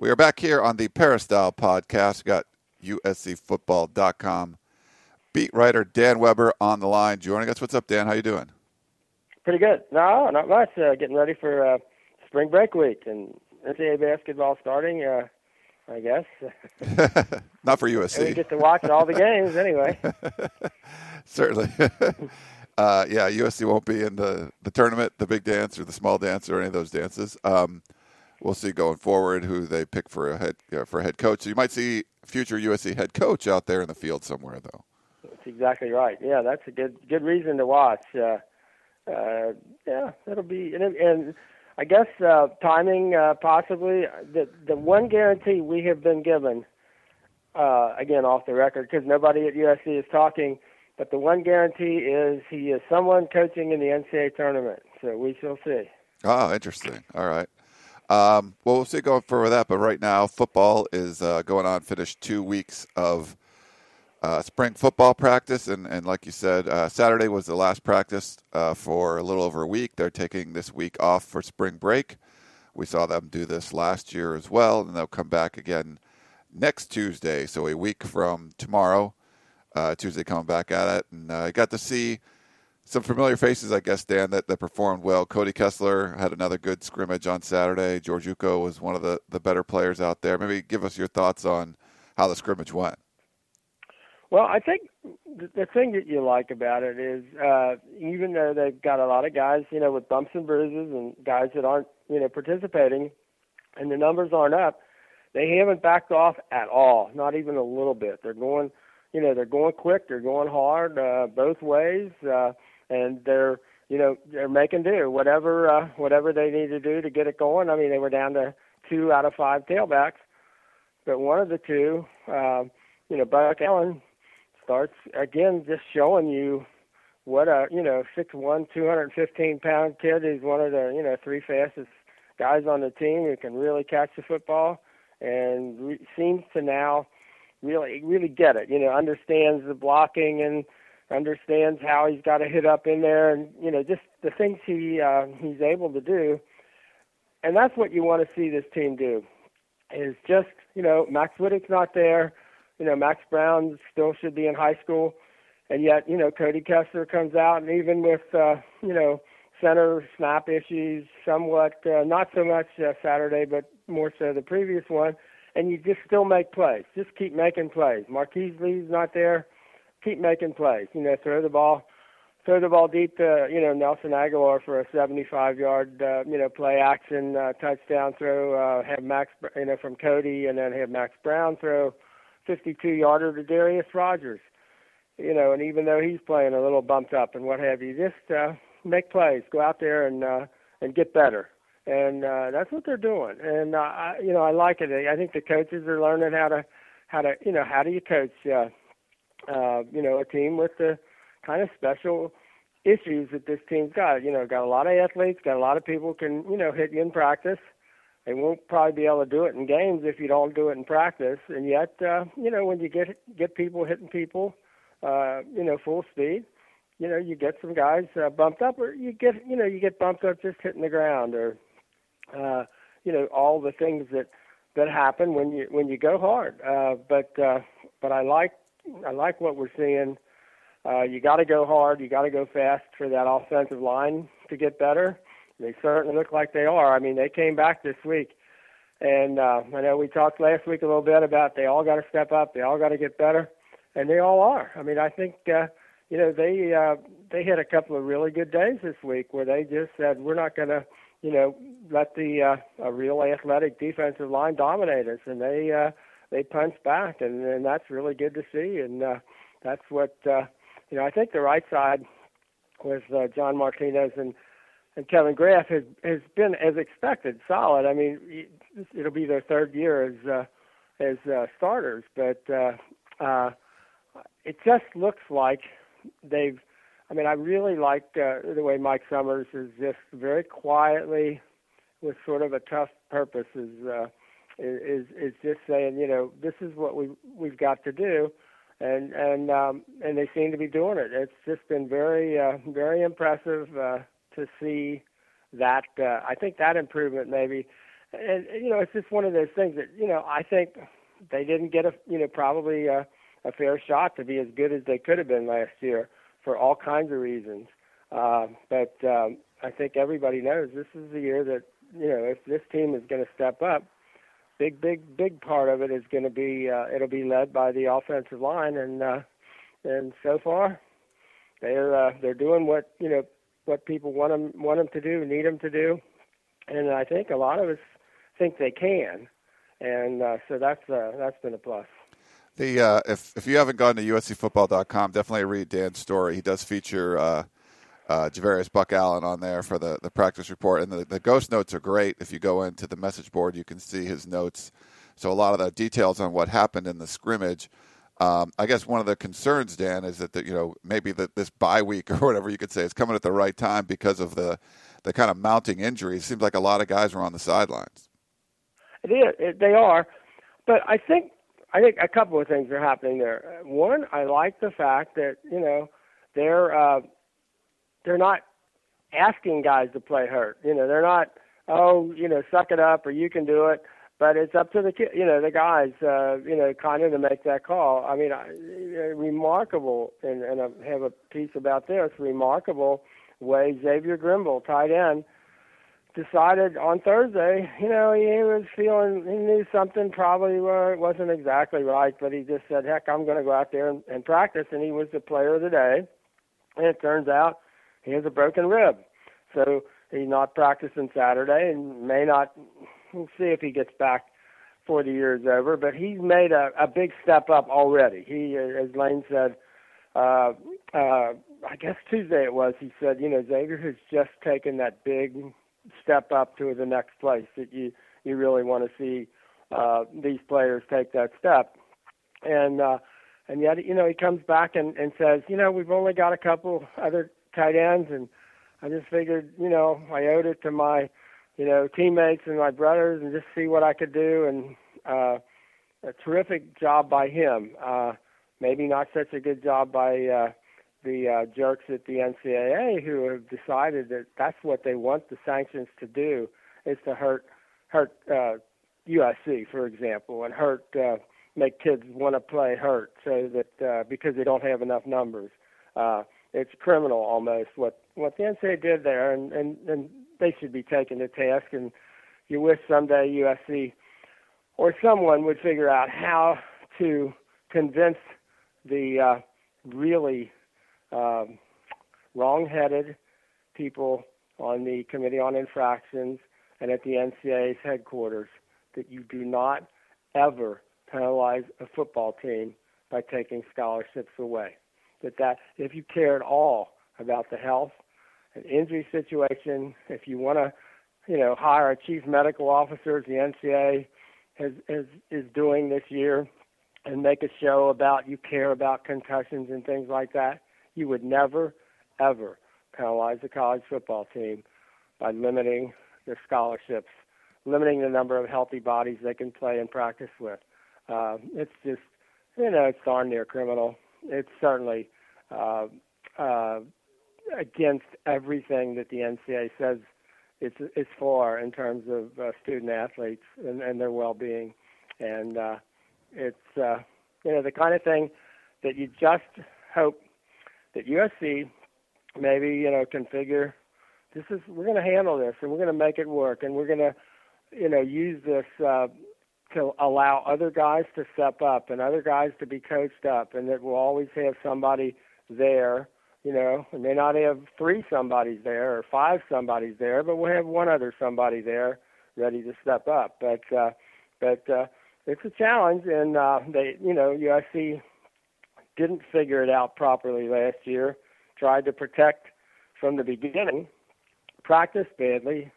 We are back here on the Peristyle Podcast. We got USCFootball.com beat writer Dan Weber on the line joining us. What's up, Dan? How you doing? Pretty good. No, not much. Uh, getting ready for uh, spring break week and NCAA basketball starting. Uh, I guess. [LAUGHS] [LAUGHS] not for USC. And we get to watch all the games anyway. [LAUGHS] Certainly. uh, yeah, USC won't be in the, the tournament, the big dance, or the small dance, or any of those dances. Um, we'll see going forward who they pick for a head for a head coach. So you might see future USC head coach out there in the field somewhere, though. That's exactly right. Yeah, that's a good good reason to watch. Uh, uh, yeah, that'll be and, and I guess uh, timing uh, possibly the the one guarantee we have been given uh, again off the record because nobody at USC is talking, but the one guarantee is he is someone coaching in the NCAA tournament. So we shall see. Oh, interesting. All right. Um, well, we'll see going forward with that. But right now, football is uh, going on. Finished two weeks of uh, spring football practice, and, and like you said, uh, Saturday was the last practice uh, for a little over a week. They're taking this week off for spring break. We saw them do this last year as well, and they'll come back again next Tuesday, so a week from tomorrow. Uh, Tuesday, coming back at it, and I got to see some familiar faces, I guess, Dan, that, that performed well. Cody Kessler had another good scrimmage on Saturday. George Uko was one of the, the better players out there. Maybe give us your thoughts on how the scrimmage went. Well, I think the thing that you like about it is uh, even though they've got a lot of guys, you know, with bumps and bruises and guys that aren't, you know, participating, and the numbers aren't up, they haven't backed off at all, not even a little bit. They're going, you know, they're going quick, they're going hard uh, both ways, uh, and they're, you know, they're making do. Whatever uh, whatever they need to do to get it going. I mean, they were down to two out of five tailbacks, but one of the two, uh, you know, Buck Allen starts again just showing you what a you know six one two hundred fifteen pound kid. Is one of the you know three fastest guys on the team who can really catch the football. And re- seems to now really really get it you know understands the blocking and understands how he's got to hit up in there and you know just the things he uh, he's able to do and that's what you want to see this team do is just you know Max Wittek's not there you know, Max Browne still should be in high school, and yet, you know, Cody Kessler comes out, and even with, uh, you know, center snap issues, somewhat, uh, not so much uh, Saturday, but more so the previous one, and you just still make plays. Just keep making plays. Marquise Lee's not there. Keep making plays. You know, throw the ball throw the ball deep to you know Nelson Agholor for a 75 yard uh, you know play action uh, touchdown throw. Uh, have Max you know from Cody, and then have Max Browne throw 52 yarder to Darreus Rogers. You know, and even though he's playing a little bumped up and what have you, just uh, make plays, go out there and uh, and get better. And uh, that's what they're doing. And uh, I, you know, I like it. I think the coaches are learning how to how to you know how do you coach uh, uh, you know a team with the kind of special issues that this team's got. You know, got a lot of athletes, got a lot of people can you know hit you in practice they won't probably be able to do it in games if you don't do it in practice. And yet, uh, you know, when you get get people hitting people, uh, you know, full speed, you know, you get some guys uh, bumped up, or you get, you know, you get bumped up just hitting the ground, or, uh, you know, all the things that that happen when you when you go hard. Uh, but uh, but I like I like what we're seeing. Uh, you got to go hard. You got to go fast for that offensive line to get better. They certainly look like they are. I mean, they came back this week, and uh, I know we talked last week a little bit about they all got to step up, they all got to get better, and they all are. I mean, I think uh, you know they uh, they had a couple of really good days this week where they just said we're not going to you know let the uh, a real athletic defensive line dominate us, and they uh, they punched back, and, and that's really good to see, and uh, that's what uh, you know. I think the right side was uh, John Martinez and and Kevin Graf has has been as expected solid. I mean, it'll be their third year as uh, as uh, starters, but uh, uh, it just looks like they've I mean, I really like uh, the way Mike Summers is just very quietly, with sort of a tough purpose, is uh, is is just saying, you know, this is what we we've got to do, and and um, and they seem to be doing it. It's just been very uh, very impressive uh, to see that. Uh, I think that improvement maybe, and you know, it's just one of those things that you know I think they didn't get a you know probably a, a fair shot to be as good as they could have been last year for all kinds of reasons. Uh, but um, I think everybody knows this is the year that you know if this team is going to step up, big, big, big part of it is going to be uh, it'll be led by the offensive line, and uh, and so far they're uh, they're doing what you know what people want them want them to do, need them to do, and I think a lot of us think they can, and uh, so that's uh, that's been a plus. The uh, if if you haven't gone to USCFootball.com, definitely read Dan's story. He does feature uh, uh, Javorius Buck Allen on there for the, the practice report, and the, the ghost notes are great. If you go into the message board, you can see his notes. So a lot of the details on what happened in the scrimmage. Um, I guess one of the concerns, Dan, is that the, you know maybe that this bye week [LAUGHS] or whatever you could say is coming at the right time because of the the kind of mounting injuries. It Seems like a lot of guys are on the sidelines. It is. It, they are, but I think I think a couple of things are happening there. One, I like the fact that you know they're uh, they're not asking guys to play hurt. You know, they're not oh you know suck it up or you can do it. But it's up to the you know the guys uh, you know kind of to make that call. I mean, I, remarkable, and, and I have a piece about this. Remarkable way Xavier Grimble, tight end decided on Thursday, you know, he, he was feeling, he knew something probably wasn't exactly right, but he just said, heck, I'm going to go out there and, and practice. And he was the player of the day. And it turns out he has a broken rib. So he's not practicing Saturday and may not, we'll see if he gets back before the year is over. But he's made a, a big step up already. He, as Lane said, uh, uh, I guess Tuesday it was, he said, you know, Xavier has just taken that big step up to the next place that you you really want to see uh, these players take that step. And uh, and yet you know he comes back and, and says, you know, we've only got a couple other tight ends, and I just figured, you know, I owed it to my you know teammates and my brothers, and just see what I could do. And uh, a terrific job by him. Uh, maybe not such a good job by uh, the uh, jerks at the NCAA who have decided that that's what they want the sanctions to do is to hurt hurt uh, USC, for example, and hurt uh, make kids want to play hurt so that uh, because they don't have enough numbers. Uh, it's criminal almost what what the NCAA did there, and and and they should be taken to task. And you wish someday USC or someone would figure out how to convince the uh, really um, wrong-headed people on the Committee on Infractions and at the NCAA's headquarters that you do not ever penalize a football team by taking scholarships away. That that if you care at all about the health and injury situation, if you want to, you know, hire a chief medical officer, as the NCAA has, has is doing this year, and make a show about you care about concussions and things like that, you would never, ever penalize a college football team by limiting their scholarships, limiting the number of healthy bodies they can play and practice with. Uh, it's just, you know, it's darn near criminal. It's certainly uh, uh, against everything that the NCAA says it's it's for in terms of uh, student athletes and, and their well-being, and uh, it's uh, you know the kind of thing that you just hope that USC maybe you know configure. This is we're going to handle this and we're going to make it work and we're going to you know use this uh, to allow other guys to step up and other guys to be coached up and that we'll always have somebody there. You know, we may not have three somebodies there or five somebodies there, but we'll have one other somebody there ready to step up. But uh, but uh, it's a challenge, and uh, they, you know, USC didn't figure it out properly last year, tried to protect from the beginning, practiced badly,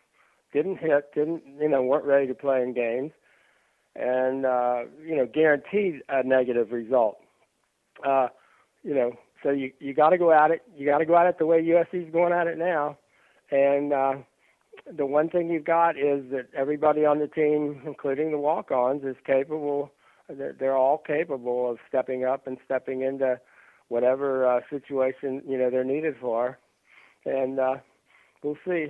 didn't hit, didn't you know, weren't ready to play in games, and uh, you know, guaranteed a negative result. Uh, you know, so you you got to go at it. You got to go at it the way USC's going at it now. And uh, the one thing you've got is that everybody on the team, including the walk-ons, is capable. They're, they're all capable of stepping up and stepping into whatever uh, situation you know they're needed for. And uh, we'll see.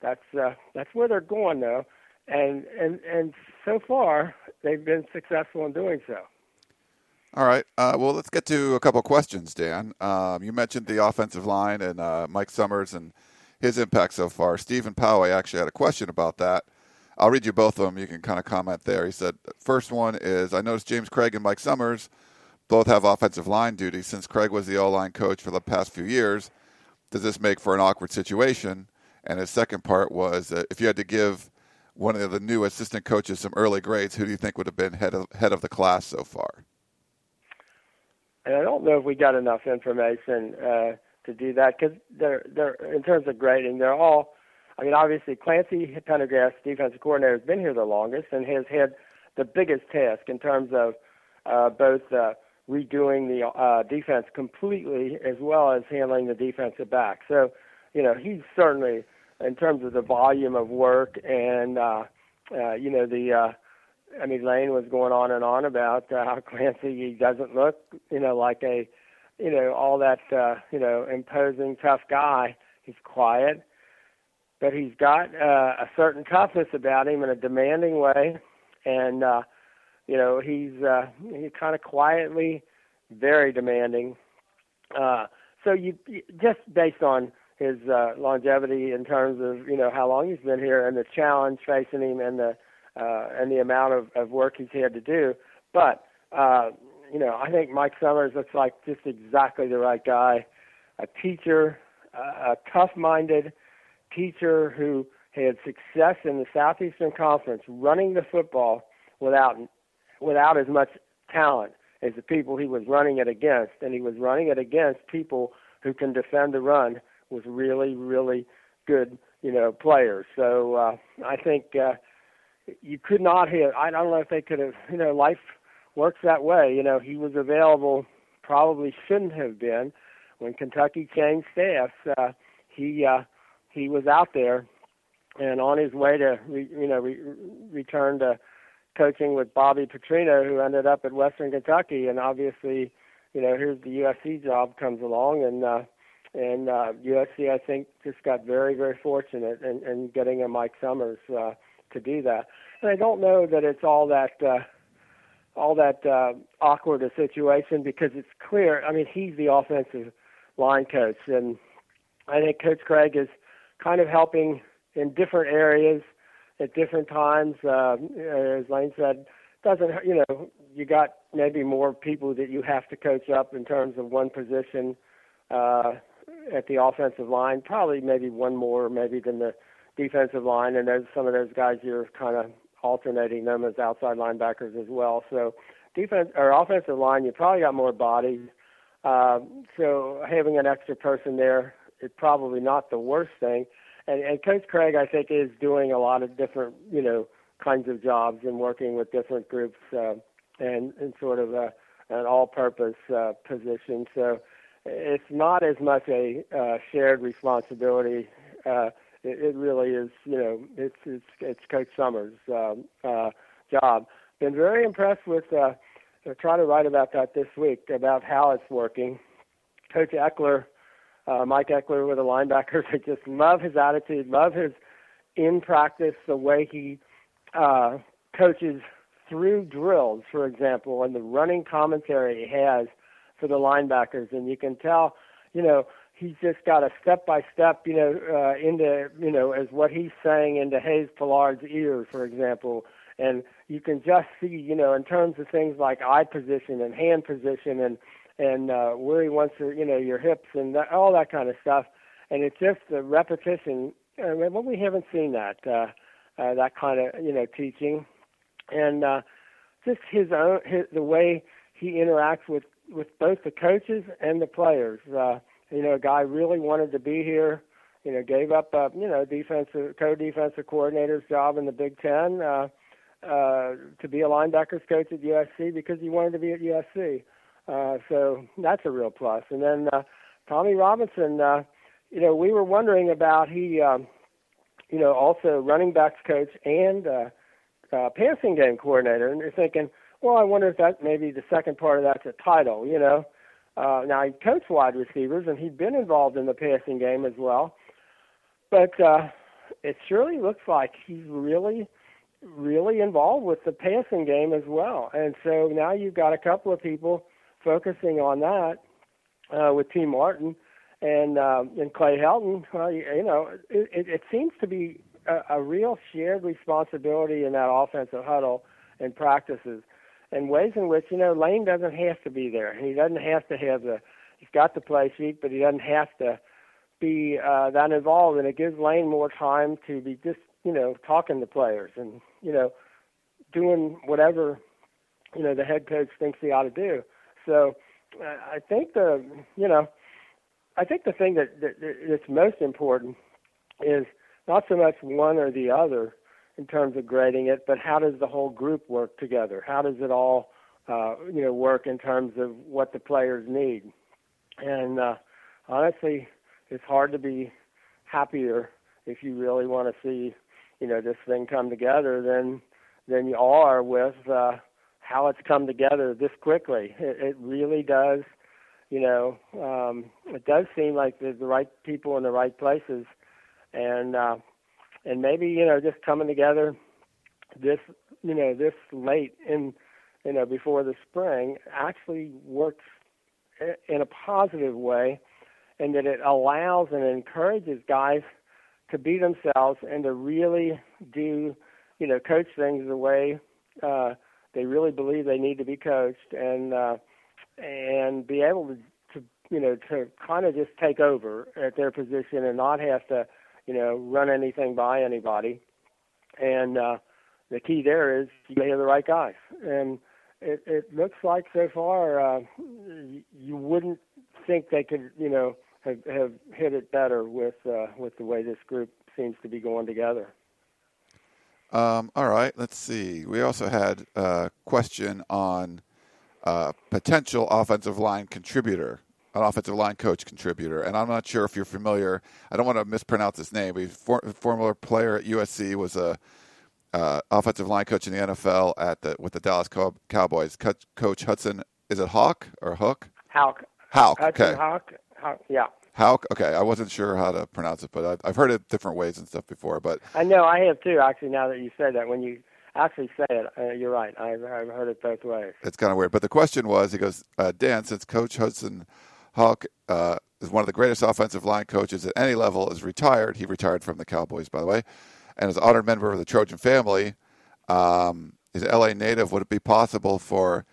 That's uh, that's where they're going though, and and and so far they've been successful in doing so. All right. Uh, well, let's get to a couple questions, Dan. Um, you mentioned the offensive line and uh, Mike Summers and his impact so far. Stephen Poway actually had a question about that. I'll read you both of them. You can kind of comment there. He said, first one is I noticed James Cregg and Mike Summers both have offensive line duty. Since Cregg was the O line coach for the past few years, does this make for an awkward situation? And his second part was uh, if you had to give one of the new assistant coaches some early grades, who do you think would have been head of, head of the class so far? And I don't know if we got enough information uh, to do that because they're they're in terms of grading, they're all. I mean, obviously Clancy Pendergast, defensive coordinator, has been here the longest and has had the biggest task in terms of uh, both uh, redoing the uh, defense completely as well as handling the defensive back. So, you know, he's certainly in terms of the volume of work and uh, uh, you know the. Uh, I mean, Lane was going on and on about uh, how [LAUGHS] Clancy he doesn't look, you know, like a you know, all that, uh, you know, imposing, tough guy. He's quiet, but he's got uh, a certain toughness about him in a demanding way, and uh, you know, he's uh, he kind of quietly very demanding. Uh, so you just based on his uh, longevity in terms of you know how long he's been here and the challenge facing him and the uh, and the amount of, of work he's had to do, but uh, you know, I think Mike Summers looks like just exactly the right guy, a teacher, a tough-minded teacher who had success in the Southeastern Conference running the football without without as much talent as the people he was running it against, and he was running it against people who can defend the run with really, really good, you know, players. So uh, I think uh, you could not have. I don't know if they could have, you know, life works that way. You know, he was available, probably shouldn't have been when Kentucky changed staffs. Uh, he uh, he was out there and on his way to re, you know re, return to coaching with Bobby Petrino, who ended up at Western Kentucky, and obviously, you know, here's the USC job comes along, and uh, and uh, USC I think just got very very fortunate in, in getting a Mike Summers uh, to do that. And I don't know that it's all that. Uh, all that uh, awkward a situation because it's clear. I mean, he's the offensive line coach, and I think Coach Cregg is kind of helping in different areas at different times. Uh, as Lane said, doesn't you know you got maybe more people that you have to coach up in terms of one position uh, at the offensive line. Probably maybe one more maybe than the defensive line, and there's some of those guys you're kind of alternating them as outside linebackers as well. So defense or offensive line, you probably got more bodies. Uh, so having an extra person there is probably not the worst thing. And, and Coach Cregg, I think, is doing a lot of different, you know, kinds of jobs and working with different groups uh, and, and sort of a, an all-purpose uh, position. So it's not as much a uh, shared responsibility uh, it, it really is, you know, it's it's it's Coach Summers' um, uh, job. Been very impressed with. Uh, I try to write about that this week about how it's working. Coach Ekeler, uh, Mike Ekeler, with the linebackers. [LAUGHS] I just love his attitude, love his in practice, the way he uh, coaches through drills, for example, and the running commentary he has for the linebackers, and you can tell, you know, he's just got a step by step, you know, uh, into you know as what he's saying into Hayes Pullard's ears, for example, and you can just see, you know, in terms of things like eye position and hand position and and uh, where he wants to, you know, your hips and that, all that kind of stuff, and it's just the repetition. I mean, well, we haven't seen that uh, uh, that kind of you know teaching, and uh, just his own his, the way he interacts with with both the coaches and the players. Uh, you know, a guy really wanted to be here. You know, gave up a you know defensive co-defensive coordinator's job in the Big Ten uh, uh, to be a linebackers coach at USC because he wanted to be at USC. Uh, so that's a real plus. And then uh, Tommy Robinson, uh, you know, we were wondering about he, um, you know, also running backs coach and uh, uh, passing game coordinator, and you're thinking, well, I wonder if that maybe the second part of that's a title, you know. Uh, now he coached wide receivers and he'd been involved in the passing game as well, but uh, it surely looks like he's really, really involved with the passing game as well. And so now you've got a couple of people focusing on that uh, with Tee Martin and uh, and Clay Helton. Well, you, you know, it, it, it seems to be a, a real shared responsibility in that offensive huddle and practices, and ways in which you know Lane doesn't have to be there. He doesn't have to have the. He's got the play sheet, but he doesn't have to be uh, that involved, and it gives Lane more time to be just you know talking to players and you know doing whatever you know the head coach thinks he ought to do. So I think the you know I think the thing that, that that's most important is not so much one or the other in terms of grading it, but how does the whole group work together? How does it all uh, you know work in terms of what the players need? And uh, honestly, it's hard to be happier if you really want to see you know this thing come together than than you are with uh, how it's come together this quickly. It, it really does. You know, um, it does seem like there's the right people in the right places, and uh, and maybe you know just coming together this you know this late in you know before the spring actually works in a positive way and that it allows and encourages guys to be themselves and to really do, you know, coach things the way uh, they really believe they need to be coached, and uh, and be able to, to you know, to kind of just take over at their position and not have to, you know, run anything by anybody. And uh, the key there is you have the right guys, and it, it looks like so far uh, you wouldn't think they could, you know, have, have hit it better with uh, with the way this group seems to be going together. Um, all right, let's see. We also had a question on uh, potential offensive line contributor, an offensive line coach contributor, and I'm not sure if you're familiar. I don't want to mispronounce his name. He's for, former player at USC, was a uh, offensive line coach in the NFL at the with the Dallas Cow- Cowboys. Coach, coach Hudson, is it Hawk or Hook? Hawk. Hawk. Hudson Okay. Houck. Houck. Yeah. Hawk. Okay, I wasn't sure how to pronounce it, but I've, I've heard it different ways and stuff before. But I know I have too. Actually, now that you say that, when you actually say it, uh, you're right. I've, I've heard it both ways. it's kind of weird. But the question was, he goes, uh, Dan, since Coach Hudson Houck uh, is one of the greatest offensive line coaches at any level, is retired. He retired from the Cowboys, by the way, and is an honored member of the Trojan family. Um, he's an LA native. Would it be possible for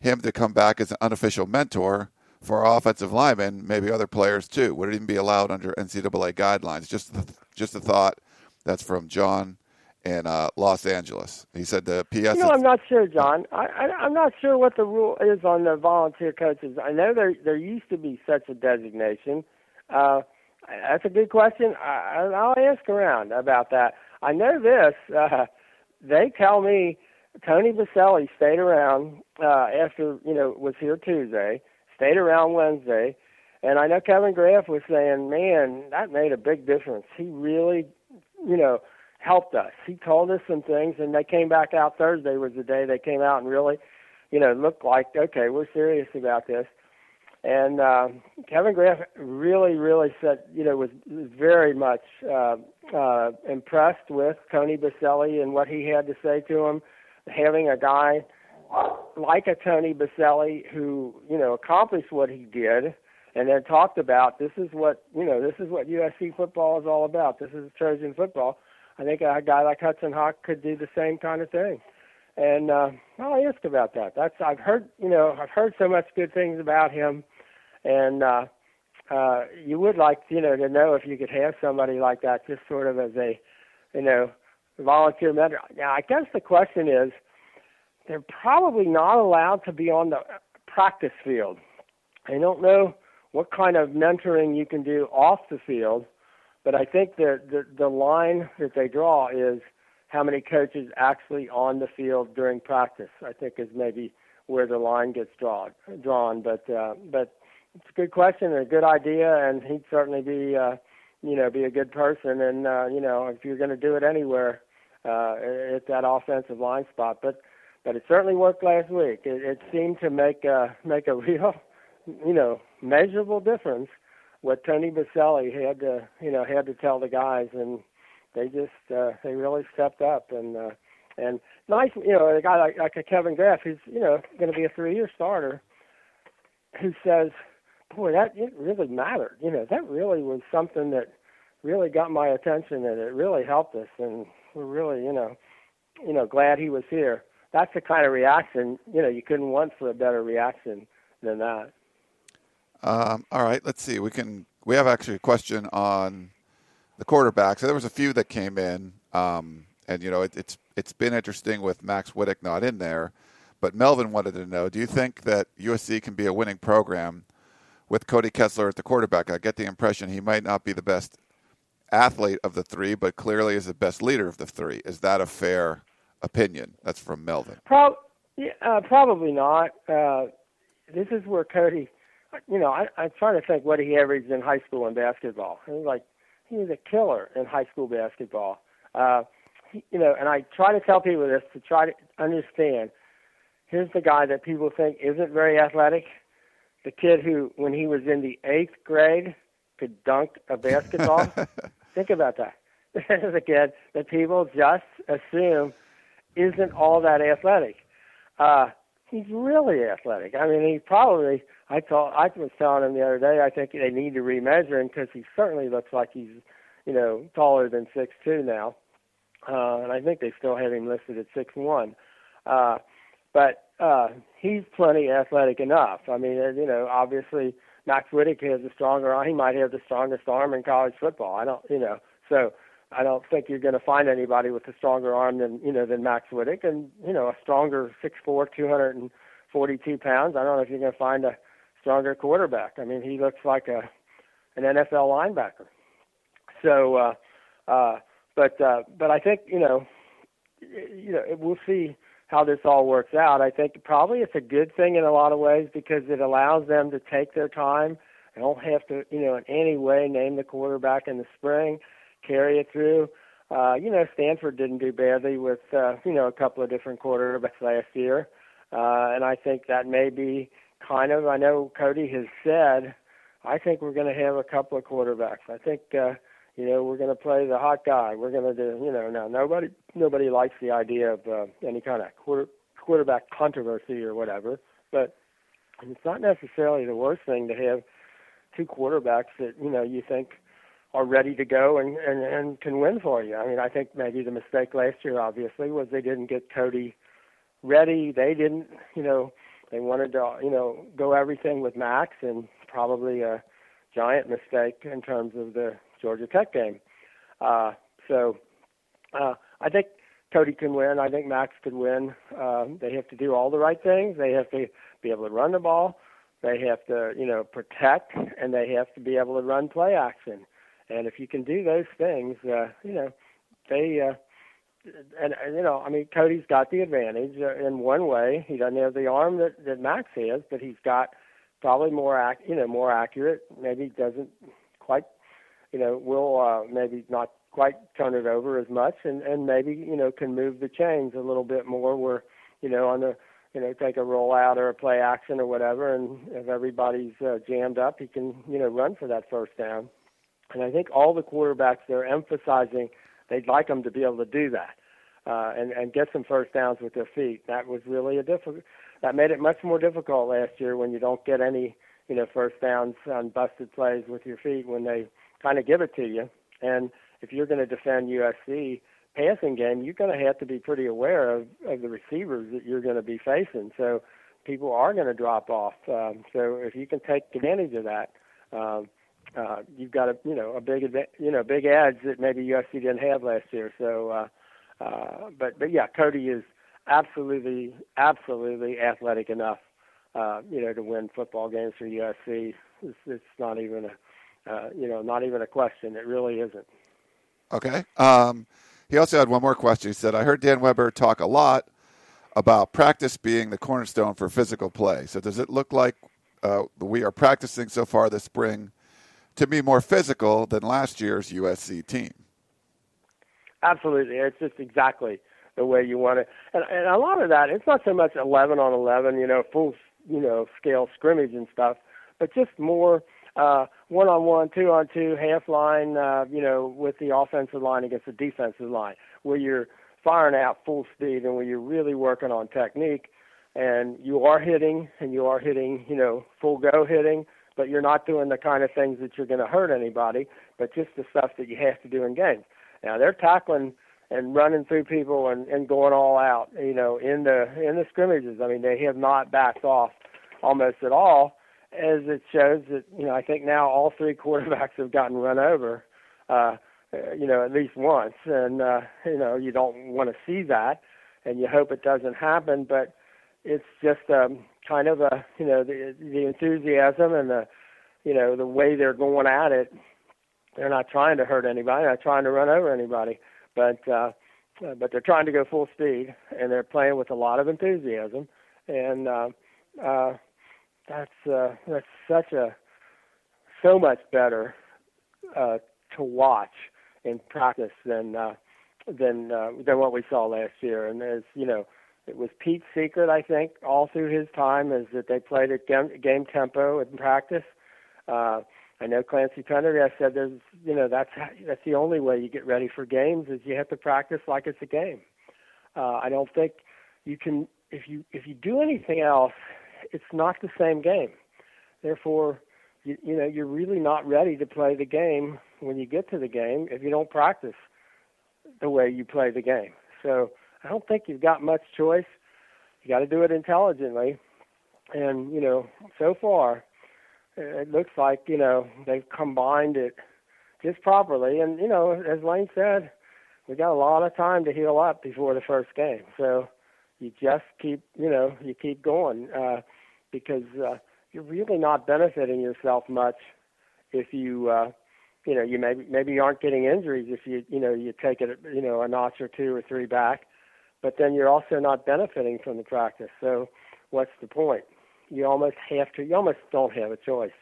him to come back as an unofficial mentor for offensive linemen, maybe other players too? Would it even be allowed under NCAA guidelines? Just the, just a thought. That's from John in uh, Los Angeles. He said the PS. You know, I'm not sure, John. I, I I'm not sure what the rule is on the volunteer coaches. I know there there used to be such a designation. Uh, that's a good question. I, I'll ask around about that. I know this. Uh, they tell me Tony Boselli stayed around uh, after you know was here Tuesday, stayed around Wednesday, and I know Kevin Graf was saying, "Man, that made a big difference. He really, you know." Helped us. He told us some things, and they came back out Thursday was the day they came out and really, you know, looked like okay, we're serious about this. And uh, Kevin Graf really, really said, you know, was, very much uh, uh, impressed with Tony Boselli and what he had to say to him. Having a guy like a Tony Boselli who, you know, accomplished what he did, and then talked about this is what you know, this is what USC football is all about. This is Trojan football I think a guy like Hudson Houck could do the same kind of thing. And uh, I'll ask about that. That's I've heard you know I've heard so much good things about him, and uh, uh, you would like you know to know if you could have somebody like that just sort of as a you know volunteer mentor. Now I guess the question is they're probably not allowed to be on the practice field. I don't know what kind of mentoring you can do off the field but I think the, the the line that they draw is how many coaches actually on the field during practice. I think is maybe where the line gets drawn. Drawn, but uh, but it's a good question and a good idea, and he'd certainly be uh, you know be a good person. And uh, you know if you're going to do it anywhere, uh, at that offensive line spot, but but it certainly worked last week. It, it seemed to make a make a [LAUGHS] real you know measurable difference what Tony Boselli had to you know had to tell the guys and they just uh, they really stepped up and uh, and nice you know a guy like, like a Kevin Graf who's you know going to be a three year starter who says boy that it really mattered. You know that really was something that really got my attention and it really helped us and we're really you know you know glad he was here. That's the kind of reaction you know you couldn't want for a better reaction than that um, all right let's see we can we have actually a question on the quarterbacks. So there was a few that came in, um, and you know it, it's it's been interesting with Max Wittek not in there. But Melvin wanted to know: Do you think that USC can be a winning program with Cody Kessler at the quarterback? I get the impression he might not be the best athlete of the three, but clearly is the best leader of the three. Is that a fair opinion? That's from Melvin. Pro- yeah, uh, probably not. Uh, this is where Cody. You know, I, I'm trying to think what he averaged in high school in basketball. It was like he was a killer in high school basketball. Uh, he, you know, and I try to tell people this to try to understand. Here's the guy that people think isn't very athletic. The kid who, when he was in the eighth grade, could dunk a basketball. [LAUGHS] think about that. [LAUGHS] This is a kid that people just assume isn't all that athletic. Uh, he's really athletic. I mean, he probably I thought I was telling him the other day. I think they need to remeasure him because he certainly looks like he's, you know, taller than six two now, uh, and I think they still have him listed at six one. Uh, but uh, he's plenty athletic enough. I mean, you know, obviously Max Wittek has a stronger arm. He might have the strongest arm in college football. I don't, you know, so I don't think you're going to find anybody with a stronger arm than you know than Max Wittek, and you know, a stronger six four, two hundred and forty two pounds. I don't know if you're going to find a stronger quarterback. I mean, he looks like a an NFL linebacker. So, uh, uh, but uh, but I think you know, you know, we'll see how this all works out. I think probably it's a good thing in a lot of ways because it allows them to take their time. They don't have to, you know, in any way name the quarterback in the spring, carry it through. Uh, you know, Stanford didn't do badly with, uh, you know, a couple of different quarterbacks last year. Uh, and I think that may be kind of. I know Cody has said, I think we're going to have a couple of quarterbacks. I think, uh, you know, we're going to play the hot guy. We're going to do, you know, now nobody nobody likes the idea of uh, any kind of quarter, quarterback controversy or whatever, but it's not necessarily the worst thing to have two quarterbacks that you know you think are ready to go and, and and can win for you. I mean, I think maybe the mistake last year, obviously, was they didn't get Cody ready. They didn't, you know, they wanted to, you know, go everything with Max, and probably a giant mistake in terms of the Georgia Tech game. Uh, so uh, I think Cody can win. I think Max could win. Uh, they have to do all the right things. They have to be able to run the ball. They have to, you know, protect, and they have to be able to run play action. And if you can do those things, uh, you know, they uh, and, and you know, I mean, Cody's got the advantage uh, in one way. He doesn't have the arm that that Max has, but he's got probably more ac- you know more accurate. Maybe doesn't quite, you know, will uh, maybe not quite turn it over as much, and and maybe you know can move the chains a little bit more. Where you know on the you know take a rollout or a play action or whatever, and if everybody's uh, jammed up, he can you know run for that first down. And I think all the quarterbacks they're emphasizing they'd like them to be able to do that uh, and and get some first downs with their feet. That was really a difficult. That made it much more difficult last year when you don't get any you know first downs on busted plays with your feet when they kind of give it to you. And if you're going to defend USC passing game, you're going to have to be pretty aware of, of the receivers that you're going to be facing. So people are going to drop off. Um, so if you can take advantage of that, um, uh, you've got a you know a big you know big edge that maybe USC didn't have last year. So, uh, uh, but but yeah, Cody is absolutely absolutely athletic enough, uh, you know, to win football games for USC. It's, it's not even a uh, you know not even a question. It really isn't. Okay. Um, he also had one more question. He said, "I heard Dan Weber talk a lot." about practice being the cornerstone for physical play. So does it look like uh, we are practicing so far this spring to be more physical than last year's USC team? Absolutely, it's just exactly the way you want it. And, and a lot of that, it's not so much 11 on 11, you know, full, you know, scale scrimmage and stuff, but just more uh, one on one, two on two, half line, uh, you know, with the offensive line against the defensive line, where you're firing out full speed and where you're really working on technique and you are hitting and you are hitting, you know, full go hitting, but you're not doing the kind of things that you're going to hurt anybody, but just the stuff that you have to do in games. Now they're tackling and running through people and, and going all out, you know, in the in the scrimmages. I mean, they have not backed off almost at all as it shows that you know I think now all three [LAUGHS] quarterbacks have gotten run over, uh, you know at least once, and uh, you know you don't want to see that, and you hope it doesn't happen, but it's just um, kind of a you know the the enthusiasm and the you know the way they're going at it. They're not trying to hurt anybody, not trying to run over anybody, but uh, but they're trying to go full speed, and they're playing with a lot of enthusiasm, and uh, uh, that's uh, that's such a so much better uh, to watch in practice than uh, than uh, than what we saw last year. And as you know, it was Pete's secret, I think, all through his time, is that they played at game, game tempo in practice. Uh, I know Clancy Pendergast said there's, you know, that's that's the only way you get ready for games is you have to practice like it's a game. Uh, I don't think you can if you if you do anything else it's not the same game. Therefore, you, you know you're really not ready to play the game when you get to the game if you don't practice the way you play the game. So I don't think you've got much choice. You got to do it intelligently, and you know so far it looks like you know they've combined it just properly. And you know as Lane said, we got a lot of time to heal up before the first game. So you just keep you know you keep going uh, because uh, you're really not benefiting yourself much if you uh, you know you maybe maybe you aren't getting injuries if you you know you take it you know a notch or two or three back, but then you're also not benefiting from the practice. So what's the point? You almost have to. You almost don't have a choice.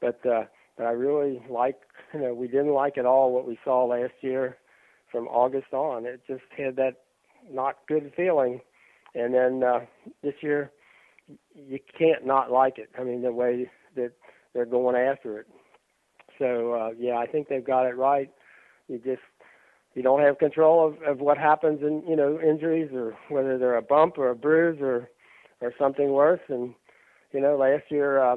But uh, but I really like you know we didn't like at all what we saw last year from August on. It just had that not good feeling and then uh, this year, you can't not like it. I mean, the way that they're going after it. So uh, yeah, I think they've got it right. You just you don't have control of, of what happens in you know injuries or whether they're a bump or a bruise or or something worse. And you know, last year uh,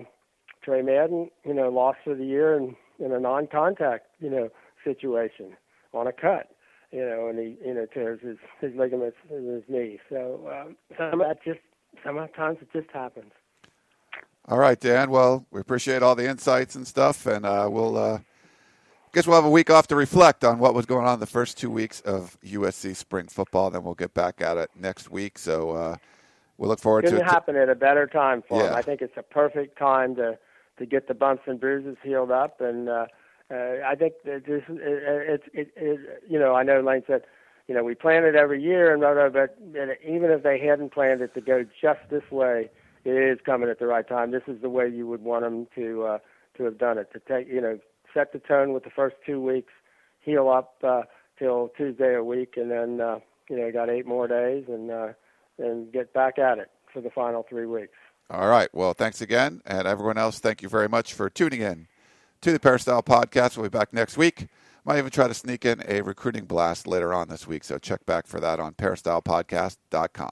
Tre Madden, you know, lost for the year in in a non-contact you know situation on a cut you know, and he, you know, tears his his ligaments in his knee. So um, some that just sometimes it just happens. All right, Dan. Well, we appreciate all the insights and stuff, and uh, we'll uh, guess we'll have a week off to reflect on what was going on the first two weeks of USC spring football. Then we'll get back at it next week. So uh, we'll look forward Couldn't to it. happen at a better time for yeah. him. I think it's a perfect time to to get the bumps and bruises healed up and. Uh, uh, I think that this it's it, it, it, you know I know Lane said you know we plan it every year and blah, blah, but even if they hadn't planned it to go just this way, it is coming at the right time. This is the way you would want them to uh, to have done it to take you know set the tone with the first two weeks, heal up uh, till Tuesday a week, and then uh, you know got eight more days and uh, and get back at it for the final three weeks. All right. Well, thanks again, and everyone else. Thank you very much for tuning in to the Peristyle Podcast. We'll be back next week. Might even try to sneak in a recruiting blast later on this week, so check back for that on peristylepodcast.com.